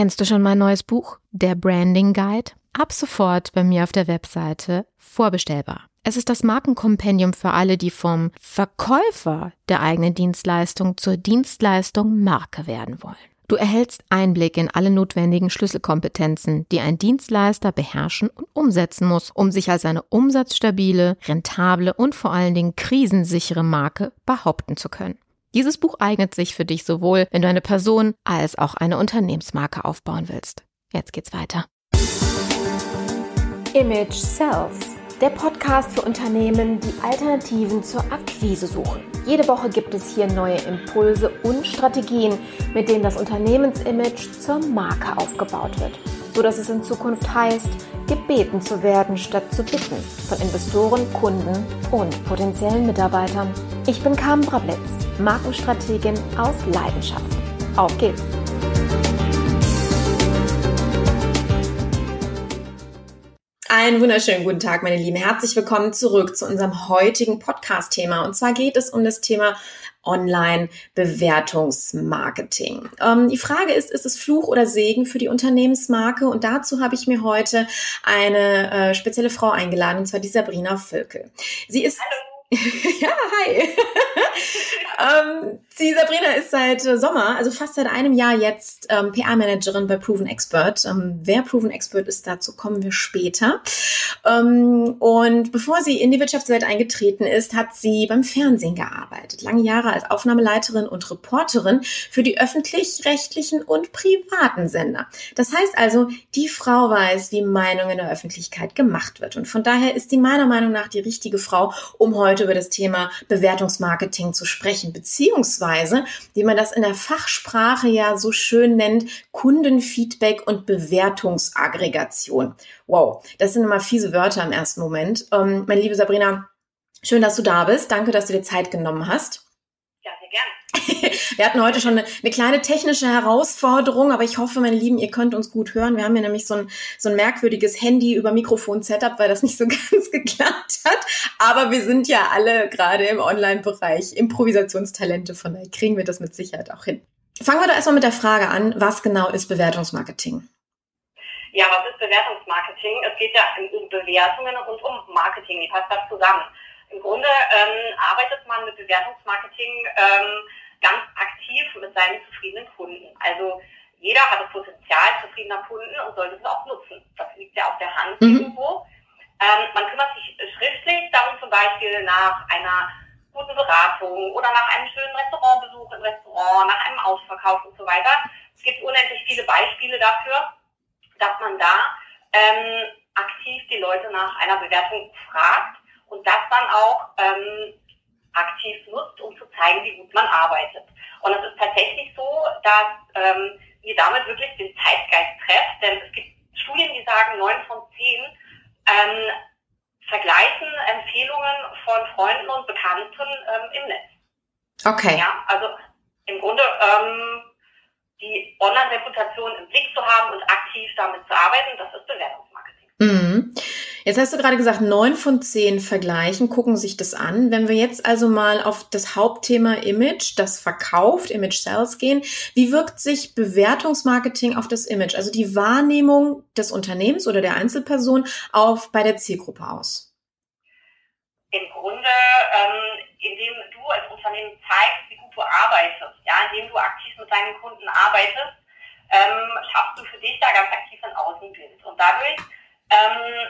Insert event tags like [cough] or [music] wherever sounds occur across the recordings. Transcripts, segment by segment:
Kennst du schon mein neues Buch, Der Branding Guide? Ab sofort bei mir auf der Webseite vorbestellbar. Es ist das Markenkompendium für alle, die vom Verkäufer der eigenen Dienstleistung zur Dienstleistung Marke werden wollen. Du erhältst Einblick in alle notwendigen Schlüsselkompetenzen, die ein Dienstleister beherrschen und umsetzen muss, um sich als eine umsatzstabile, rentable und vor allen Dingen krisensichere Marke behaupten zu können. Dieses Buch eignet sich für dich sowohl, wenn du eine Person als auch eine Unternehmensmarke aufbauen willst. Jetzt geht's weiter. Image Sells, der Podcast für Unternehmen, die Alternativen zur Akquise suchen. Jede Woche gibt es hier neue Impulse und Strategien, mit denen das Unternehmensimage zur Marke aufgebaut wird, so dass es in Zukunft heißt, gebeten zu werden statt zu bitten von Investoren, Kunden und potenziellen Mitarbeitern. Ich bin Carmen Brablitz, Markenstrategin aus Leidenschaft. Auf geht's! Einen wunderschönen guten Tag, meine Lieben. Herzlich willkommen zurück zu unserem heutigen Podcast-Thema. Und zwar geht es um das Thema Online-Bewertungsmarketing. Ähm, die Frage ist, ist es Fluch oder Segen für die Unternehmensmarke? Und dazu habe ich mir heute eine äh, spezielle Frau eingeladen, und zwar die Sabrina Völkel. Sie ist Hallo. [laughs] ja, hi. ähm, die Sabrina ist seit äh, Sommer, also fast seit einem Jahr jetzt ähm, PR-Managerin bei Proven Expert. Ähm, wer Proven Expert ist, dazu kommen wir später. Ähm, und bevor sie in die Wirtschaftswelt eingetreten ist, hat sie beim Fernsehen gearbeitet. Lange Jahre als Aufnahmeleiterin und Reporterin für die öffentlich-rechtlichen und privaten Sender. Das heißt also, die Frau weiß, wie Meinung in der Öffentlichkeit gemacht wird. Und von daher ist sie meiner Meinung nach die richtige Frau, um heute über das Thema Bewertungsmarketing zu sprechen, beziehungsweise beziehungsweise, wie man das in der Fachsprache ja so schön nennt, Kundenfeedback und Bewertungsaggregation. Wow, das sind immer fiese Wörter im ersten Moment. Ähm, meine liebe Sabrina, schön, dass du da bist. Danke, dass du dir Zeit genommen hast. Wir hatten heute schon eine, eine, kleine technische Herausforderung, aber ich hoffe, meine Lieben, ihr könnt uns gut hören. Wir haben hier nämlich so ein, so ein merkwürdiges Handy über Mikrofon-Setup, weil das nicht so [laughs] ganz geklappt hat. Aber wir sind ja alle gerade im Online-Bereich Improvisationstalente, von daher kriegen wir das mit Sicherheit auch hin. Fangen wir doch erstmal mit der Frage an, was genau ist Bewertungsmarketing? Ja, was ist Bewertungsmarketing? Es geht ja um Bewertungen und um Marketing. Die passt das zusammen. Im Grunde ähm, arbeitet man mit Bewertungsmarketing ähm, ganz aktiv mit seinen zufriedenen Kunden. Also jeder hat das Potenzial zufriedener Kunden und sollte es auch nutzen. Das liegt ja auf der Hand mhm. irgendwo. Ähm, man kümmert sich schriftlich darum zum Beispiel nach einer guten Beratung oder nach einem schönen Restaurantbesuch im Restaurant, nach einem Ausverkauf und so weiter. Es gibt unendlich viele Beispiele dafür, dass man da ähm, aktiv die Leute nach einer Bewertung fragt und das dann auch ähm, aktiv nutzt, um zu zeigen, wie gut man arbeitet. Und es ist tatsächlich so, dass ähm, ihr damit wirklich den Zeitgeist trefft, denn es gibt Studien, die sagen, neun von zehn ähm, vergleichen Empfehlungen von Freunden und Bekannten ähm, im Netz. Okay. Ja, also im Grunde ähm, die Online-Reputation im Blick zu haben und aktiv damit zu arbeiten, das ist Bewertungsmarketing. Mhm. Jetzt hast du gerade gesagt, neun von zehn vergleichen, gucken sich das an. Wenn wir jetzt also mal auf das Hauptthema Image, das verkauft, Image Sales gehen, wie wirkt sich Bewertungsmarketing auf das Image, also die Wahrnehmung des Unternehmens oder der Einzelperson auf bei der Zielgruppe aus? Im Grunde, ähm, indem du als Unternehmen zeigst, wie gut du arbeitest, ja, indem du aktiv mit deinen Kunden arbeitest, ähm, schaffst du für dich da ganz aktiv ein Außenbild. Und dadurch ähm,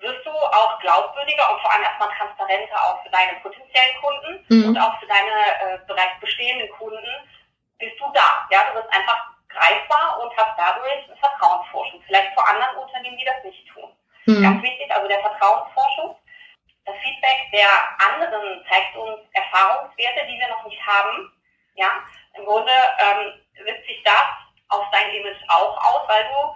wirst du auch glaubwürdiger und vor allem erstmal transparenter auch für deine potenziellen Kunden mhm. und auch für deine äh, bereits bestehenden Kunden bist du da. Ja, du bist einfach greifbar und hast dadurch eine Vertrauensforschung. Vielleicht vor anderen Unternehmen, die das nicht tun. Mhm. Ganz wichtig, also der Vertrauensforschung. Das Feedback der anderen zeigt uns Erfahrungswerte, die wir noch nicht haben. Ja, im Grunde ähm, wirkt sich das auf dein Image auch aus, weil du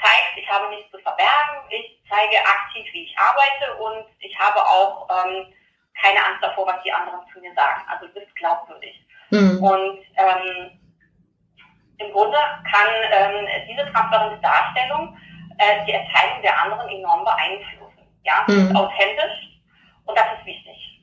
zeigst, ich habe nichts zu verbergen, ich zeige aktiv, wie ich arbeite und ich habe auch ähm, keine Angst davor, was die anderen zu mir sagen. Also du bist glaubwürdig. Mhm. Und ähm, im Grunde kann ähm, diese transparente Darstellung äh, die Entscheidung der anderen enorm beeinflussen. Ja, mhm. ist authentisch und das ist wichtig.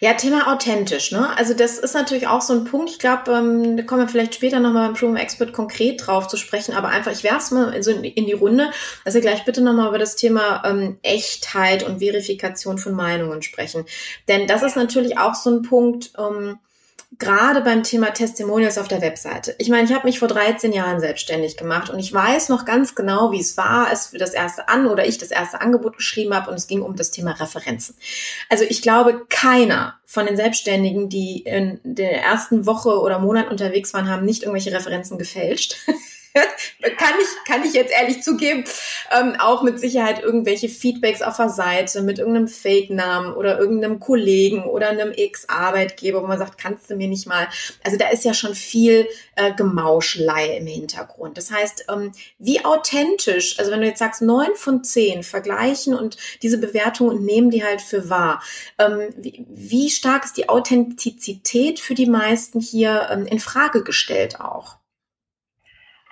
Ja, Thema authentisch, ne? Also das ist natürlich auch so ein Punkt. Ich glaube, ähm, da kommen wir vielleicht später nochmal beim Proven Expert konkret drauf zu sprechen, aber einfach, ich werfe es mal so in, in, die Runde. Also gleich bitte nochmal über das Thema ähm, Echtheit und Verifikation von Meinungen sprechen. Denn das ist natürlich auch so ein Punkt, ähm, gerade beim Thema Testimonials auf der Webseite. Ich meine, ich habe mich vor 13 Jahren selbstständig gemacht und ich weiß noch ganz genau, wie es war, als wir das erste an oder ich das erste Angebot geschrieben habe und es ging um das Thema Referenzen. Also ich glaube, keiner von den Selbstständigen, die in der ersten Woche oder Monat unterwegs waren, haben nicht irgendwelche Referenzen gefälscht. [laughs] kann ich, kann ich jetzt ehrlich zugeben, ähm, auch mit Sicherheit irgendwelche Feedbacks auf der Seite mit irgendeinem Fake-Namen oder irgendeinem Kollegen oder einem Ex-Arbeitgeber, wo man sagt, kannst du mir nicht mal. Also da ist ja schon viel äh, Gemauschlei im Hintergrund. Das heißt, ähm, wie authentisch, also wenn du jetzt sagst, neun von zehn vergleichen und diese Bewertung und nehmen die halt für wahr. Ähm, wie, wie stark ist die Authentizität für die meisten hier ähm, in Frage gestellt auch?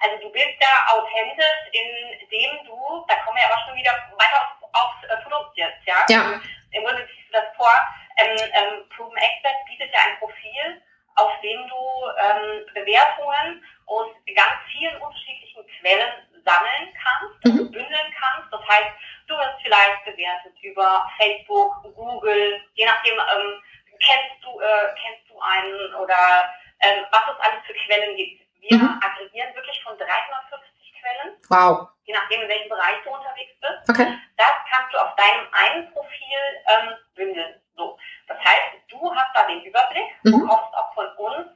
Also du bist da authentisch, indem du, da kommen wir aber schon wieder weiter aufs, aufs äh, Produkt jetzt, ja? ja. Also, Im Grunde ziehst du das vor. Ähm, ähm, Proven Expert bietet ja ein Profil, auf dem du ähm, Bewertungen aus ganz vielen unterschiedlichen Quellen sammeln kannst, mhm. bündeln kannst. Das heißt, du wirst vielleicht bewertet über Facebook, Google, je nachdem, ähm, kennst du, äh, kennst du einen oder Quellen. Wow. Je nachdem, in welchem Bereich du unterwegs bist. Okay. Das kannst du auf deinem einen Profil ähm, bündeln. So. Das heißt, du hast da den Überblick, mhm. bekommst auch von uns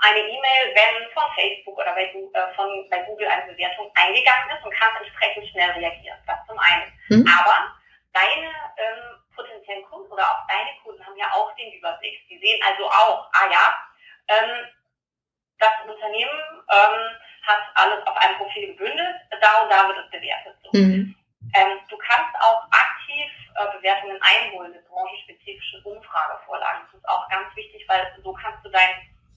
eine E-Mail, wenn von Facebook oder bei, äh, von, bei Google eine Bewertung eingegangen ist und kannst entsprechend schnell reagieren. Das zum einen. Mhm. Aber deine ähm, potenziellen Kunden oder auch deine Kunden haben ja auch den Überblick. Die sehen also auch, ah ja, ähm, das Unternehmen ähm, hat alles auf einem Profil gebündelt, da und da wird es bewertet. So. Mhm. Ähm, du kannst auch aktiv äh, Bewertungen einholen mit branchenspezifischen Umfragevorlagen. Das ist auch ganz wichtig, weil so kannst du dein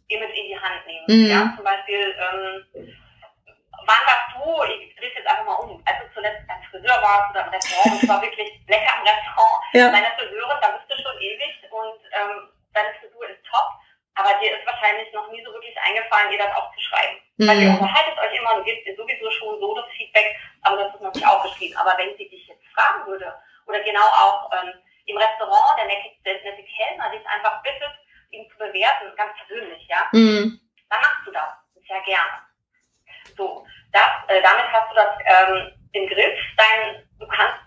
Image in die Hand nehmen. Mhm. Ja, zum Beispiel, ähm, wann warst du, ich drehe es jetzt einfach mal um, als du zuletzt beim Friseur warst oder im Restaurant, und es war wirklich lecker im Ja. deine Friseurin, da bist du schon ewig und ähm, deine Frisur ist top aber dir ist wahrscheinlich noch nie so wirklich eingefallen, ihr das aufzuschreiben. Mhm. Weil ihr euch immer und gebt ihr sowieso schon so das Feedback, aber das ist noch nicht aufgeschrieben. Aber wenn sie dich jetzt fragen würde, oder genau auch ähm, im Restaurant, der nette, der nette Kellner dich einfach bittet, ihn zu bewerten, ganz persönlich, ja, mhm. dann machst du das. Sehr gerne. So, das, äh, damit hast du das ähm, im Griff. Dein, du kannst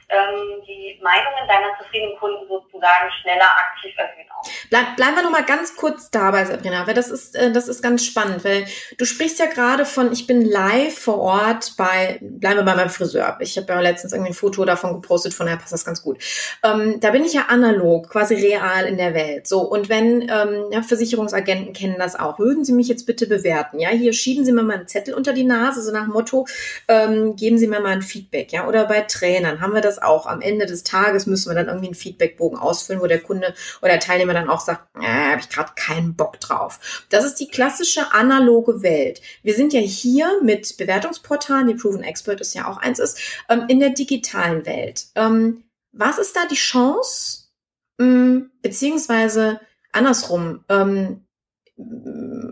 die Meinungen deiner zufriedenen Kunden sozusagen schneller aktiv erhöhen. Bleib, bleiben wir noch mal ganz kurz dabei, Sabrina, weil das ist, äh, das ist ganz spannend, weil du sprichst ja gerade von, ich bin live vor Ort bei, bleiben wir bei meinem Friseur. Ich habe ja letztens irgendwie ein Foto davon gepostet, von daher passt das ganz gut. Ähm, da bin ich ja analog, quasi real in der Welt. So, und wenn, ähm, ja, Versicherungsagenten kennen das auch, würden Sie mich jetzt bitte bewerten? Ja, hier schieben Sie mir mal einen Zettel unter die Nase, so nach dem Motto, ähm, geben Sie mir mal ein Feedback, ja, oder bei Trainern haben wir das auch. Am Ende des Tages müssen wir dann irgendwie einen Feedbackbogen ausfüllen, wo der Kunde oder der Teilnehmer dann auch sagt, äh, habe ich gerade keinen Bock drauf. Das ist die klassische analoge Welt. Wir sind ja hier mit Bewertungsportalen, die Proven Expert ist ja auch eins ist, ähm, in der digitalen Welt. Ähm, was ist da die Chance, ähm, beziehungsweise andersrum, ähm,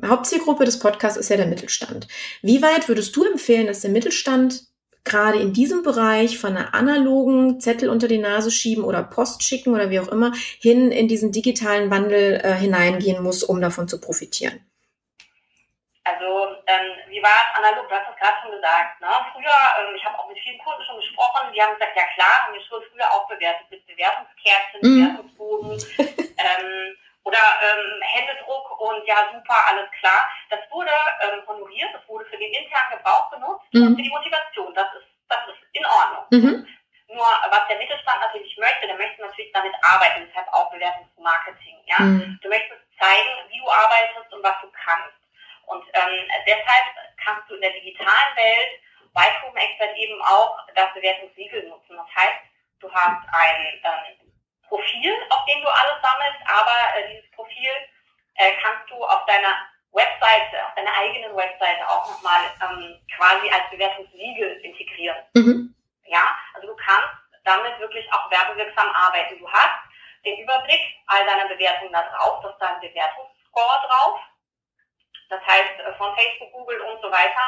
Hauptzielgruppe des Podcasts ist ja der Mittelstand. Wie weit würdest du empfehlen, dass der Mittelstand gerade in diesem Bereich von einer analogen Zettel unter die Nase schieben oder Post schicken oder wie auch immer hin in diesen digitalen Wandel äh, hineingehen muss, um davon zu profitieren? Also ähm, wie war es analog? Du hast es gerade schon gesagt. Ne? Früher, ähm, ich habe auch mit vielen Kunden schon gesprochen, die haben gesagt, ja klar, haben wir schon früher auch bewertet mit Bewertungskärtchen, mhm. Bewertungsbogen [laughs] ähm, oder ähm, Händedruck und ja super, alles klar. Das wurde ähm, honoriert, das wurde für den internen Gebrauch benutzt mhm. und für die Motivation. Das ist, das ist in Ordnung. Mhm. Nur was der Mittelstand natürlich möchte, der möchte natürlich damit arbeiten, deshalb auch Bewertungsmarketing. Ja? Mhm. Du möchtest zeigen, wie du arbeitest und was du kannst. Und ähm, deshalb kannst du in der digitalen Welt bei Proven Expert eben auch das Bewertungssiegel nutzen. Das heißt, du hast ein ähm, Profil, auf dem du alles sammelst, aber äh, dieses Profil äh, kannst du auf deiner Webseite, auf deiner eigenen Webseite auch nochmal ähm, quasi als Bewertungssiegel integrieren. Mhm. Ja, also du kannst damit wirklich auch werbewirksam arbeiten. Du hast den Überblick all deiner Bewertungen da drauf, das ist dein Bewertungsscore drauf. Das heißt, äh, von Facebook, Google und so weiter,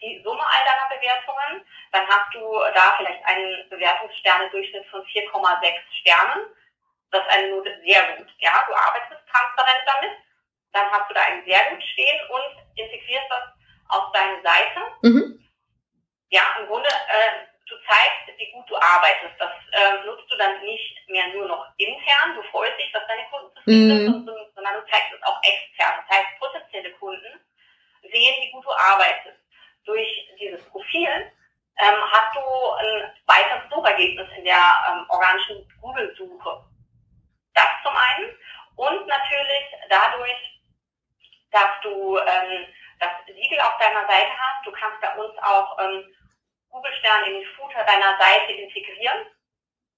die Summe all deiner Bewertungen. Dann hast du da vielleicht einen Bewertungssterne-Durchschnitt von 4,6 Sternen. Das ist eine Note sehr gut. Ja, du arbeitest transparent damit. Dann hast du da ein sehr gut stehen und integrierst das auf deine Seite. Mhm. Ja, im Grunde, äh, du zeigst, wie gut du arbeitest. Das äh, nutzt du dann nicht mehr nur noch intern. Du freust dich, dass deine Kunden zufrieden mhm. sind, sondern du zeigst es auch extern. Das heißt, potenzielle Kunden sehen, wie gut du arbeitest. Durch dieses Profil ähm, hast du ein weiteres Suchergebnis in der ähm, organischen Google-Suche. Das zum einen. Und natürlich dadurch, dass du ähm, das Siegel auf deiner Seite hast. Du kannst bei uns auch ähm, Google-Sterne in den Footer deiner Seite integrieren.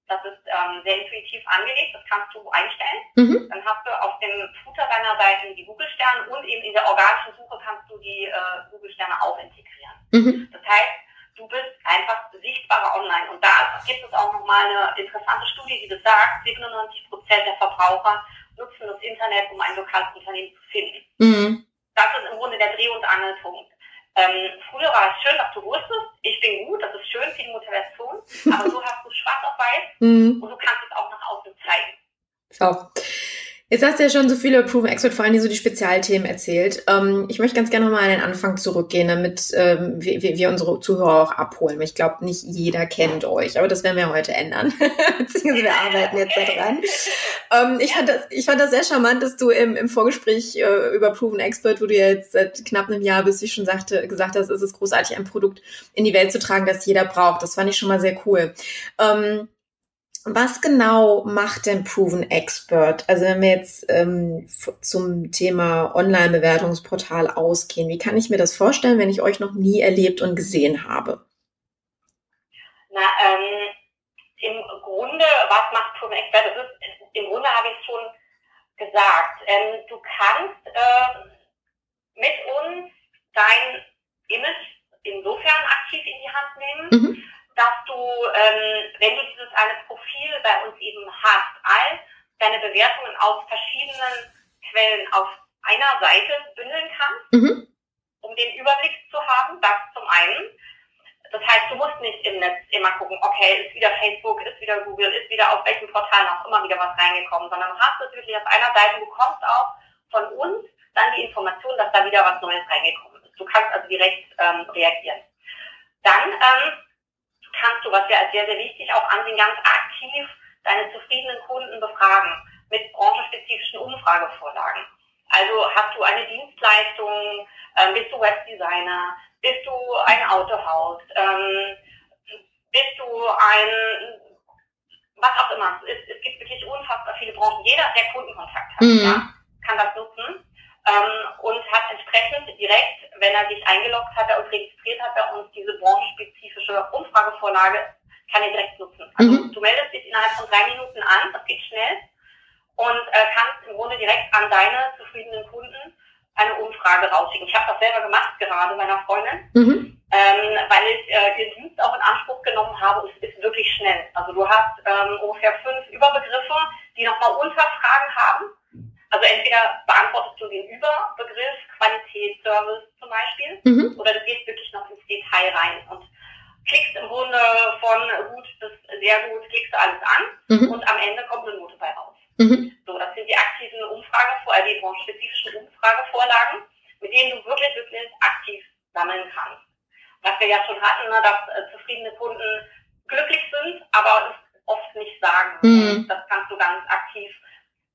Das ist ähm, sehr intuitiv angelegt, das kannst du einstellen. Mhm. Dann hast du auf dem Footer deiner Seite die Google-Sterne und eben in der organischen Suche kannst du die äh, Google-Sterne auch integrieren. Mhm. Das heißt, du bist einfach sichtbarer online. Und da gibt es auch nochmal eine interessante Studie, die besagt, 97 Prozent der Verbraucher nutzen das Internet, um ein lokales Unternehmen zu finden. Mhm. Das ist im Grunde der Dreh- und Angelpunkt. Ähm, früher war es schön, dass du wusstest, ich bin gut, das ist schön die Motivation, [laughs] aber so hast du schwarz auf weiß mhm. und du kannst es auch nach außen zeigen. So. Jetzt hast du ja schon so viele Proven Expert, vor allem so die Spezialthemen erzählt. Ähm, ich möchte ganz gerne nochmal an den Anfang zurückgehen, damit ähm, wir, wir, unsere Zuhörer auch abholen. Ich glaube, nicht jeder kennt euch, aber das werden wir heute ändern. [laughs] Beziehungsweise wir arbeiten jetzt daran. Ähm, ich, fand das, ich fand das sehr charmant, dass du im, im Vorgespräch äh, über Proven Expert, wo du ja jetzt seit knapp einem Jahr bist, wie ich schon sagte, gesagt hast, es ist großartig, ein Produkt in die Welt zu tragen, das jeder braucht. Das fand ich schon mal sehr cool. Ähm, was genau macht denn Proven Expert? Also wenn wir jetzt ähm, zum Thema Online-Bewertungsportal ausgehen, wie kann ich mir das vorstellen, wenn ich euch noch nie erlebt und gesehen habe? Na, ähm, im Grunde, was macht Proven Expert? Das ist, Im Grunde habe ich schon gesagt. Ähm, du kannst äh, mit uns dein Image insofern aktiv in die Hand nehmen, mhm dass du, ähm, wenn du dieses eine Profil bei uns eben hast, all deine Bewertungen aus verschiedenen Quellen auf einer Seite bündeln kannst, mhm. um den Überblick zu haben, das zum einen. Das heißt, du musst nicht im Netz immer gucken, okay, ist wieder Facebook, ist wieder Google, ist wieder auf welchen Portalen auch immer wieder was reingekommen, sondern du hast es wirklich auf einer Seite, du bekommst auch von uns dann die Information, dass da wieder was Neues reingekommen ist. Du kannst also direkt ähm, reagieren. Dann ähm, kannst du, was wir als sehr, sehr wichtig auch ansehen, ganz aktiv deine zufriedenen Kunden befragen mit branchenspezifischen Umfragevorlagen. Also hast du eine Dienstleistung, ähm, bist du Webdesigner, bist du ein Autohaus, ähm, bist du ein, was auch immer. Es, es, gibt wirklich unfassbar viele Branchen. Jeder, der Kundenkontakt hat, mhm. ja, kann das nutzen ähm, und hat entsprechend direkt, wenn er sich eingeloggt hat und registriert hat bei uns, diese branchenspezifische Umfragevorlage, kann er direkt nutzen. Also mhm. du meldest dich innerhalb von drei Minuten an, das geht schnell, und äh, kannst im Grunde direkt an deine zufriedenen Kunden eine Umfrage rausschicken. Ich habe das selber gemacht, gerade meiner Freundin, mhm. ähm, weil ich äh, ihren Dienst auch in Anspruch genommen habe und es ist wirklich schnell. Also du hast ähm, ungefähr fünf Überbegriffe, die nochmal Unterfragen haben also entweder beantwortest du den Überbegriff Qualität, Service zum Beispiel, mhm. oder du gehst wirklich noch ins Detail rein und klickst im Grunde von gut bis sehr gut, klickst du alles an mhm. und am Ende kommt eine Note bei raus. Mhm. So, das sind die aktiven Umfragevor die spezifischen Umfragevorlagen, mit denen du wirklich, wirklich aktiv sammeln kannst. Was wir ja schon hatten, ne, dass äh, zufriedene Kunden glücklich sind, aber es oft nicht sagen. Mhm. Das kannst du ganz aktiv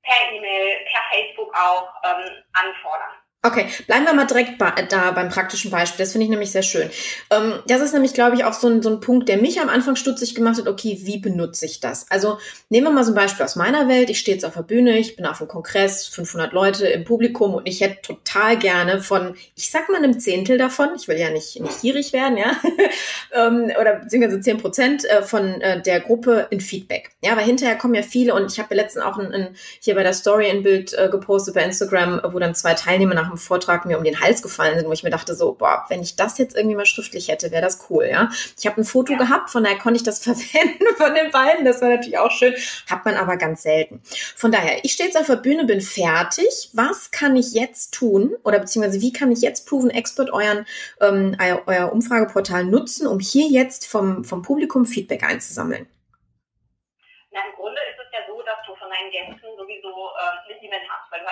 per E-Mail, per Facebook auch ähm, anfordern. Okay, bleiben wir mal direkt da beim praktischen Beispiel. Das finde ich nämlich sehr schön. Ähm, das ist nämlich, glaube ich, auch so ein, so ein Punkt, der mich am Anfang stutzig gemacht hat. Okay, wie benutze ich das? Also nehmen wir mal so ein Beispiel aus meiner Welt. Ich stehe jetzt auf der Bühne, ich bin auf einem Kongress, 500 Leute im Publikum und ich hätte total gerne von, ich sag mal einem Zehntel davon, ich will ja nicht, nicht gierig werden, ja, [laughs] ähm, oder beziehungsweise 10 Prozent äh, von äh, der Gruppe in Feedback. Ja, weil hinterher kommen ja viele und ich habe ja letztens auch ein, ein, hier bei der Story ein Bild äh, gepostet bei Instagram, wo dann zwei Teilnehmer nach dem Vortrag mir um den Hals gefallen sind, wo ich mir dachte so, boah, wenn ich das jetzt irgendwie mal schriftlich hätte, wäre das cool, ja. Ich habe ein Foto ja. gehabt, von daher konnte ich das [laughs] verwenden von den beiden, das war natürlich auch schön, hat man aber ganz selten. Von daher, ich stehe jetzt auf der Bühne, bin fertig. Was kann ich jetzt tun oder beziehungsweise wie kann ich jetzt Proven Expert euren ähm, euer Umfrageportal nutzen, um hier jetzt vom, vom Publikum Feedback einzusammeln? Na, im Grunde ist es ja so, dass du von deinen Gästen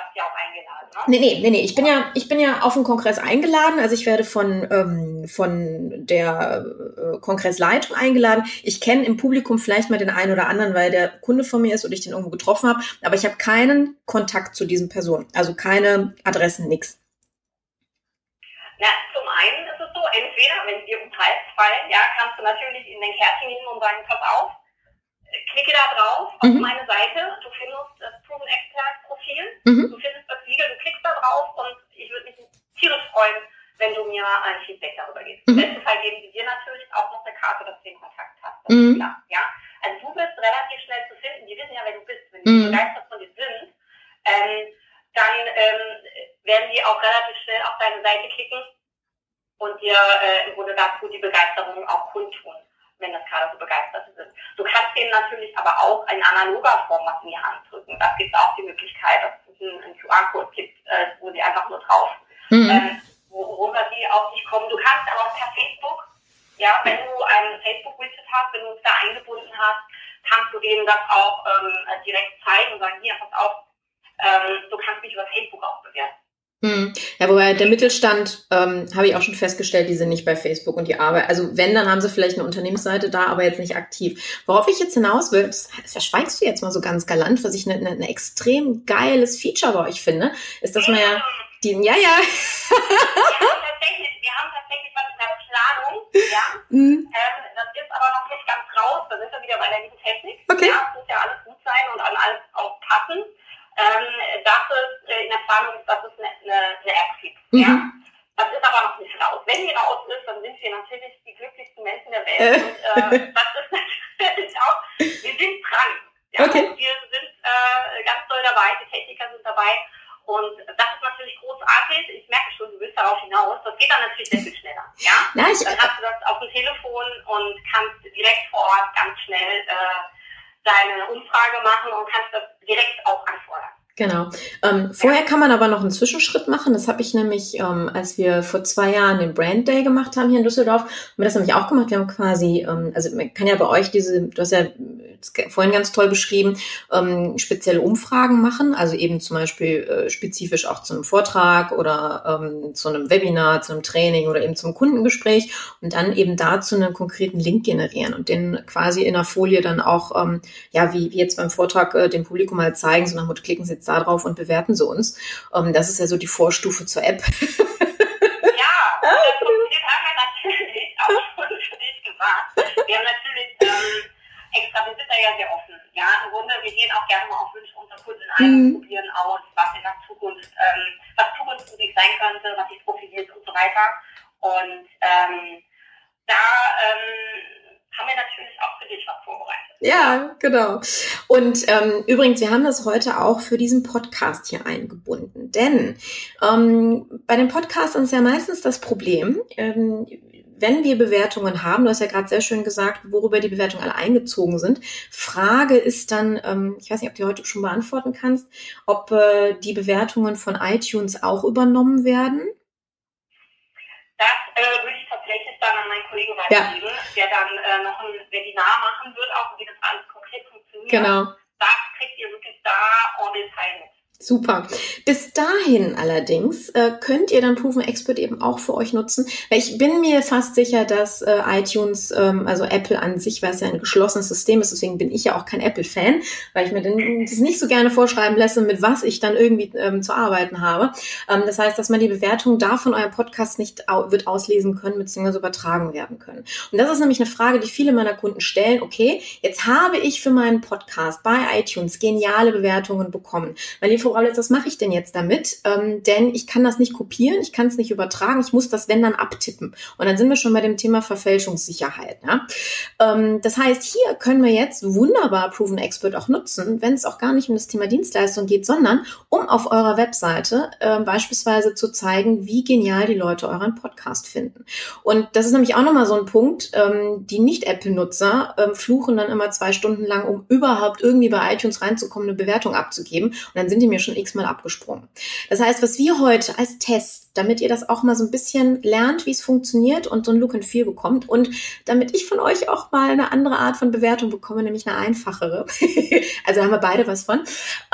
Hast ja auch eingeladen, ne? Nee, nee, nee, nee. Ich bin ja, ich bin ja auf den Kongress eingeladen. Also ich werde von, ähm, von der äh, Kongressleitung eingeladen. Ich kenne im Publikum vielleicht mal den einen oder anderen, weil der Kunde von mir ist oder ich den irgendwo getroffen habe. Aber ich habe keinen Kontakt zu diesen Personen. Also keine Adressen, nix. Na, zum einen ist es so, entweder, wenn dir um Hals fallen, ja, kannst du natürlich in den Kärtchen gehen und sagen, pass auf, klicke da drauf auf mhm. meine Seite. Du findest das Proven Expert Profil. Mhm. Du findest das Siegel, du klickst da drauf und ich würde mich tierisch freuen, wenn du mir ein Feedback darüber gibst. Mhm. Im besten Fall geben sie dir natürlich auch noch eine Karte, dass du den Kontakt hast. Das mhm. ist klar. Ja? Also du bist relativ schnell zu finden. Die wissen ja, wer du bist. Wenn die mhm. begeistert von dir sind, ähm, dann ähm, werden die auch relativ schnell auf deine Seite klicken und dir äh, im Grunde dazu die Begeisterung auch kundtun wenn das gerade so Begeisterte sind. Du kannst denen natürlich aber auch in analoger Form was in die Hand drücken. Da gibt auch die Möglichkeit, dass es einen, einen QR-Code gibt, äh, wo sie einfach nur drauf, mhm. äh, worüber sie auf dich kommen. Du kannst aber per Facebook, ja, wenn du einen Facebook-Widget hast, wenn du uns da eingebunden hast, kannst du denen das auch ähm, direkt zeigen und sagen, hier, pass auf, ähm, du kannst mich über Facebook auch bewerten. Hm. Ja, wobei der Mittelstand, ähm, habe ich auch schon festgestellt, die sind nicht bei Facebook und die Arbeit. Also wenn, dann haben sie vielleicht eine Unternehmensseite da, aber jetzt nicht aktiv. Worauf ich jetzt hinaus will, das, das verschweigst du jetzt mal so ganz galant, was ich ein ne, ne extrem geiles Feature bei euch finde, ist, dass man ja die, ja, ja. [laughs] hinaus. Das geht dann natürlich sehr viel schneller. Ja? Na, ich, dann hast du das auf dem Telefon und kannst direkt vor Ort ganz schnell äh, deine Umfrage machen und kannst das direkt auch anfordern. Genau. Ähm, vorher kann man aber noch einen Zwischenschritt machen. Das habe ich nämlich, ähm, als wir vor zwei Jahren den Brand Day gemacht haben hier in Düsseldorf, haben wir das nämlich auch gemacht. Wir haben quasi, ähm, also man kann ja bei euch diese, du hast ja vorhin ganz toll beschrieben, ähm, spezielle Umfragen machen, also eben zum Beispiel äh, spezifisch auch zu einem Vortrag oder ähm, zu einem Webinar, zu einem Training oder eben zum Kundengespräch und dann eben dazu einen konkreten Link generieren und den quasi in der Folie dann auch, ähm, ja, wie, wie jetzt beim Vortrag äh, dem Publikum mal zeigen, so nach Motto, klicken Sie jetzt da drauf und bewerten Sie uns. Ähm, das ist ja so die Vorstufe zur App. ja, [laughs] das funktioniert aber natürlich auch schon für dich gesagt. Wir haben natürlich ähm, extra, wir sind da ja sehr offen. Ja, im Grunde, wir gehen auch gerne mal auf Wünsche unserer Kunden ein, mhm. probieren aus, was in der Zukunft, ähm, was Zukunftsmusik sein könnte, was sich profiliert und so weiter. Und ähm, da ähm, haben wir natürlich auch für dich was vorbereitet. Ja, genau. Und ähm, übrigens, wir haben das heute auch für diesen Podcast hier eingebunden. Denn ähm, bei den Podcastern ist ja meistens das Problem, ähm, wenn wir Bewertungen haben, du hast ja gerade sehr schön gesagt, worüber die Bewertungen alle eingezogen sind. Frage ist dann, ähm, ich weiß nicht, ob du heute schon beantworten kannst, ob äh, die Bewertungen von iTunes auch übernommen werden. Das äh, würde ich tatsächlich dann an meinen Kollegen weitergeben, ja. der dann äh, noch ein Webinar machen wird, auch wie das alles konkret funktioniert. Genau. Das kriegt ihr wirklich da en Detail mit. Super. Bis dahin allerdings äh, könnt ihr dann Proven Expert eben auch für euch nutzen. Weil ich bin mir fast sicher, dass äh, iTunes, ähm, also Apple an sich, was ja ein geschlossenes System ist, deswegen bin ich ja auch kein Apple-Fan, weil ich mir den, das nicht so gerne vorschreiben lasse, mit was ich dann irgendwie ähm, zu arbeiten habe. Ähm, das heißt, dass man die Bewertung da von eurem Podcast nicht au wird auslesen können, beziehungsweise übertragen werden können. Und das ist nämlich eine Frage, die viele meiner Kunden stellen. Okay, jetzt habe ich für meinen Podcast bei iTunes geniale Bewertungen bekommen. Weil die Paulitz, was mache ich denn jetzt damit? Ähm, denn ich kann das nicht kopieren, ich kann es nicht übertragen, ich muss das, wenn dann, abtippen. Und dann sind wir schon bei dem Thema Verfälschungssicherheit. Ja? Ähm, das heißt, hier können wir jetzt wunderbar Proven Expert auch nutzen, wenn es auch gar nicht um das Thema Dienstleistung geht, sondern um auf eurer Webseite äh, beispielsweise zu zeigen, wie genial die Leute euren Podcast finden. Und das ist nämlich auch nochmal so ein Punkt, ähm, die Nicht-Apple-Nutzer ähm, fluchen dann immer zwei Stunden lang, um überhaupt irgendwie bei iTunes reinzukommen, eine Bewertung abzugeben. Und dann sind die mir schon x-mal abgesprungen. Das heißt, was wir heute als Test damit ihr das auch mal so ein bisschen lernt, wie es funktioniert und so ein Look and Feel bekommt und damit ich von euch auch mal eine andere Art von Bewertung bekomme, nämlich eine einfachere. [laughs] also haben wir beide was von,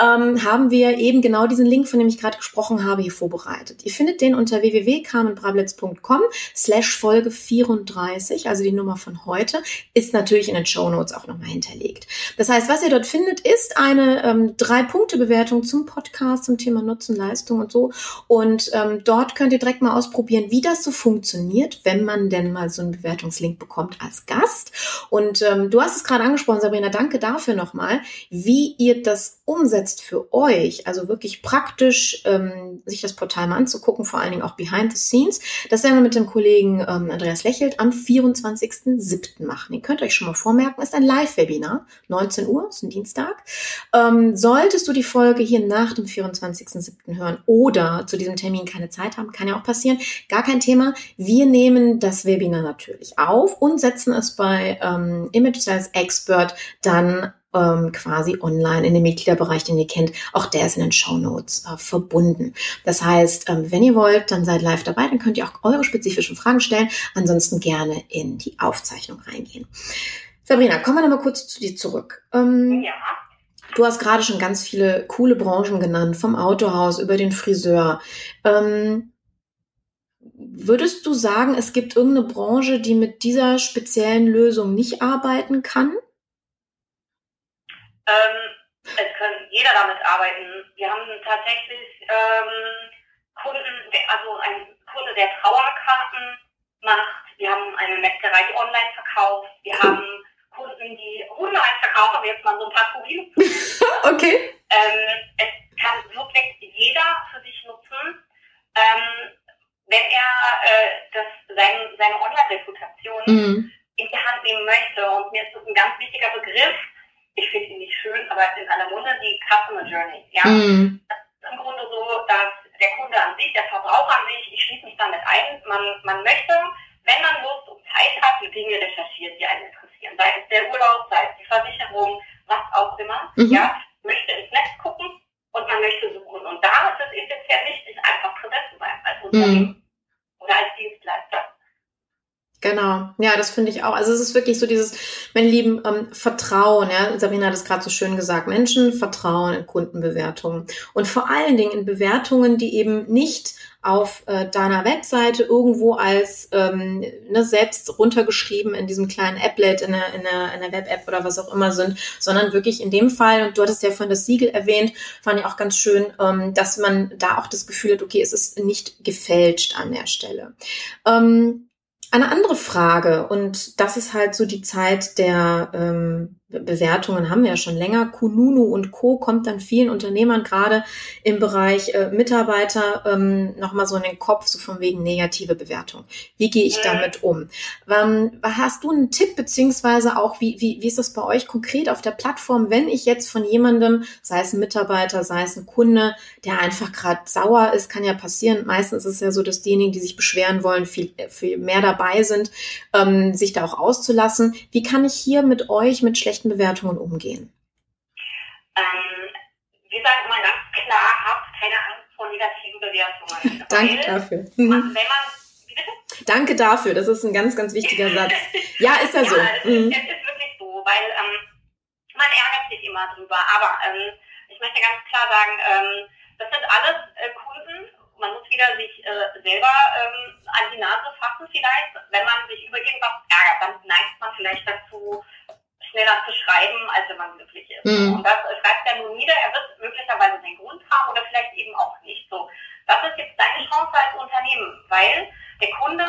ähm, haben wir eben genau diesen Link, von dem ich gerade gesprochen habe, hier vorbereitet. Ihr findet den unter www.carmenbrablitz.com slash Folge 34, also die Nummer von heute, ist natürlich in den Show Notes auch nochmal hinterlegt. Das heißt, was ihr dort findet, ist eine ähm, Drei-Punkte-Bewertung zum Podcast, zum Thema Nutzen, Leistung und so und ähm, dort dort könnt ihr direkt mal ausprobieren, wie das so funktioniert, wenn man denn mal so einen Bewertungslink bekommt als Gast. Und ähm, du hast es gerade angesprochen, Sabrina, danke dafür nochmal, wie ihr das umsetzt für euch, also wirklich praktisch ähm, sich das Portal mal anzugucken, vor allen Dingen auch behind the scenes. Das werden wir mit dem Kollegen ähm, Andreas Lächelt am 24.07. machen. Den könnt ihr euch schon mal vormerken, ist ein Live-Webinar, 19 Uhr, ist ein Dienstag. Ähm, solltest du die Folge hier nach dem 24.07. hören oder zu diesem Termin keine Zeit haben, kann ja auch passieren. Gar kein Thema. Wir nehmen das Webinar natürlich auf und setzen es bei ähm, Image Sales Expert dann ähm, quasi online in dem Mitgliederbereich, den ihr kennt. Auch der ist in den Show Notes äh, verbunden. Das heißt, ähm, wenn ihr wollt, dann seid live dabei, dann könnt ihr auch eure spezifischen Fragen stellen. Ansonsten gerne in die Aufzeichnung reingehen. Sabrina, kommen wir nochmal kurz zu dir zurück. Ähm, ja. Du hast gerade schon ganz viele coole Branchen genannt, vom Autohaus über den Friseur. Ähm, würdest du sagen, es gibt irgendeine Branche, die mit dieser speziellen Lösung nicht arbeiten kann? Ähm, es kann jeder damit arbeiten. Wir haben tatsächlich ähm, Kunden, also ein Kunde, der Trauerkarten macht. Wir haben eine Metzgerei, die online verkauft. Wir [laughs] haben Kunden, die Hunde verkaufen, aber jetzt mal so ein paar Kugeln. [laughs] okay. Ähm, es kann wirklich jeder für sich nutzen, ähm, wenn er äh, das, sein, seine Online-Reputation mhm. in die Hand nehmen möchte. Und mir ist das ein ganz wichtiger Begriff. Ich finde ihn nicht schön, aber in aller Munde die Customer Journey. Ja? Mhm. Das ist im Grunde so, dass der Kunde an sich, der Verbraucher an sich, ich schließe mich damit ein, man, man möchte, wenn man Lust und Zeit hat, die Dinge recherchieren, die einen interessieren. Sei es der Urlaub, sei es die Versicherung, was auch immer. Mhm. Ja, möchte ins Netz gucken und man möchte suchen. Und da ist es essentiell wichtig, einfach präsent zu sein als Unternehmen mhm. oder als Dienstleister. Genau, ja, das finde ich auch. Also es ist wirklich so dieses, mein Lieben, ähm, Vertrauen, ja, Sabrina hat es gerade so schön gesagt, Menschen vertrauen in Kundenbewertungen und vor allen Dingen in Bewertungen, die eben nicht auf äh, deiner Webseite irgendwo als ähm, ne, selbst runtergeschrieben in diesem kleinen Applet, in der, in der, in der Web-App oder was auch immer sind, sondern wirklich in dem Fall, und du hattest ja von das Siegel erwähnt, fand ich auch ganz schön, ähm, dass man da auch das Gefühl hat, okay, es ist nicht gefälscht an der Stelle. Ähm, eine andere Frage, und das ist halt so die Zeit der ähm, Bewertungen haben wir ja schon länger. Kununu und Co. kommt dann vielen Unternehmern gerade im Bereich äh, Mitarbeiter ähm, nochmal so in den Kopf, so von wegen negative Bewertung. Wie gehe ich damit um? Ähm, hast du einen Tipp, beziehungsweise auch, wie, wie, wie ist das bei euch konkret auf der Plattform, wenn ich jetzt von jemandem, sei es ein Mitarbeiter, sei es ein Kunde, der einfach gerade sauer ist, kann ja passieren. Meistens ist es ja so, dass diejenigen, die sich beschweren wollen, viel, viel mehr dabei sind, ähm, sich da auch auszulassen. Wie kann ich hier mit euch, mit schlechten schlechten Bewertungen umgehen? Ähm, wir sagen immer ganz klar, habt keine Angst vor negativen Bewertungen. [laughs] Danke dafür. [laughs] Man, Danke dafür, das ist ein ganz, ganz wichtiger Satz. [laughs] Ja, ist ja, ja so. Es, mhm. es, ist wirklich so, weil ähm, man ärgert sich immer drüber. Aber ähm, ich möchte ganz klar sagen, ähm, das sind alles äh, Kunden. Man muss wieder sich äh, selber ähm, an die Nase fassen vielleicht. Wenn man sich über irgendwas ärgert, dann neigt man vielleicht dazu, schneller zu schreiben, als wenn man glücklich ist. Mhm. Und das schreibt er nur nieder. Er wird möglicherweise den Grund haben oder vielleicht eben auch nicht. So, das ist jetzt deine Chance als Unternehmen, weil der Kunde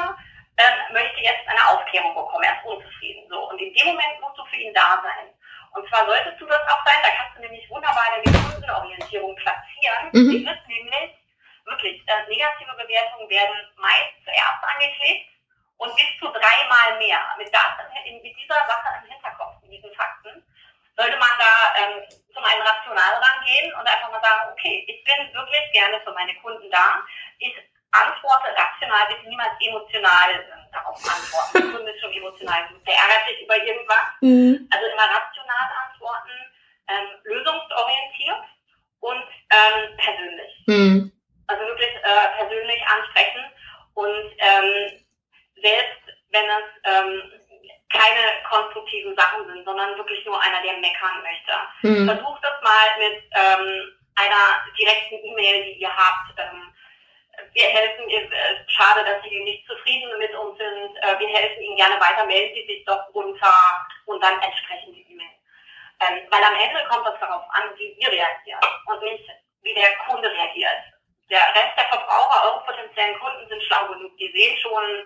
ähm, möchte jetzt eine Aufklärung bekommen. Er ist unzufrieden. So, und in dem Moment musst du für ihn da sein. Und zwar solltest du das auch sein, da kannst du nämlich wunderbar deine Kundenorientierung platzieren. Mhm. Die ist nämlich wirklich, äh, negative Bewertungen werden meist zuerst angeklickt und bis zu dreimal mehr. Mit, das, mit dieser Sache im Hinterkopf, mit diesen Fakten, sollte man da ähm, zum einen rational rangehen und einfach mal sagen, okay, ich bin wirklich gerne für meine Kunden da. Ich antworte rational, bitte niemals emotional äh, darauf antworten. Der Kunde ist schon emotional. Der ärgert sich über irgendwas. Mhm. Also immer rational antworten, ähm, lösungsorientiert und ähm, persönlich. Mhm. Also wirklich äh, persönlich ansprechen und ähm, selbst wenn es ähm, keine konstruktiven Sachen sind, sondern wirklich nur einer, der meckern möchte. Mhm. Versucht das mal mit ähm, einer direkten E-Mail, die ihr habt. Ähm, wir helfen, es ist schade, dass Sie nicht zufrieden mit uns sind. Äh, wir helfen Ihnen gerne weiter, melden Sie sich doch unter und dann entsprechend die E-Mail. Ähm, weil am Ende kommt es darauf an, wie wir reagieren und nicht, wie der Kunde reagiert. Der Rest der Verbraucher, eure potenziellen Kunden sind schlau genug. Die sehen schon,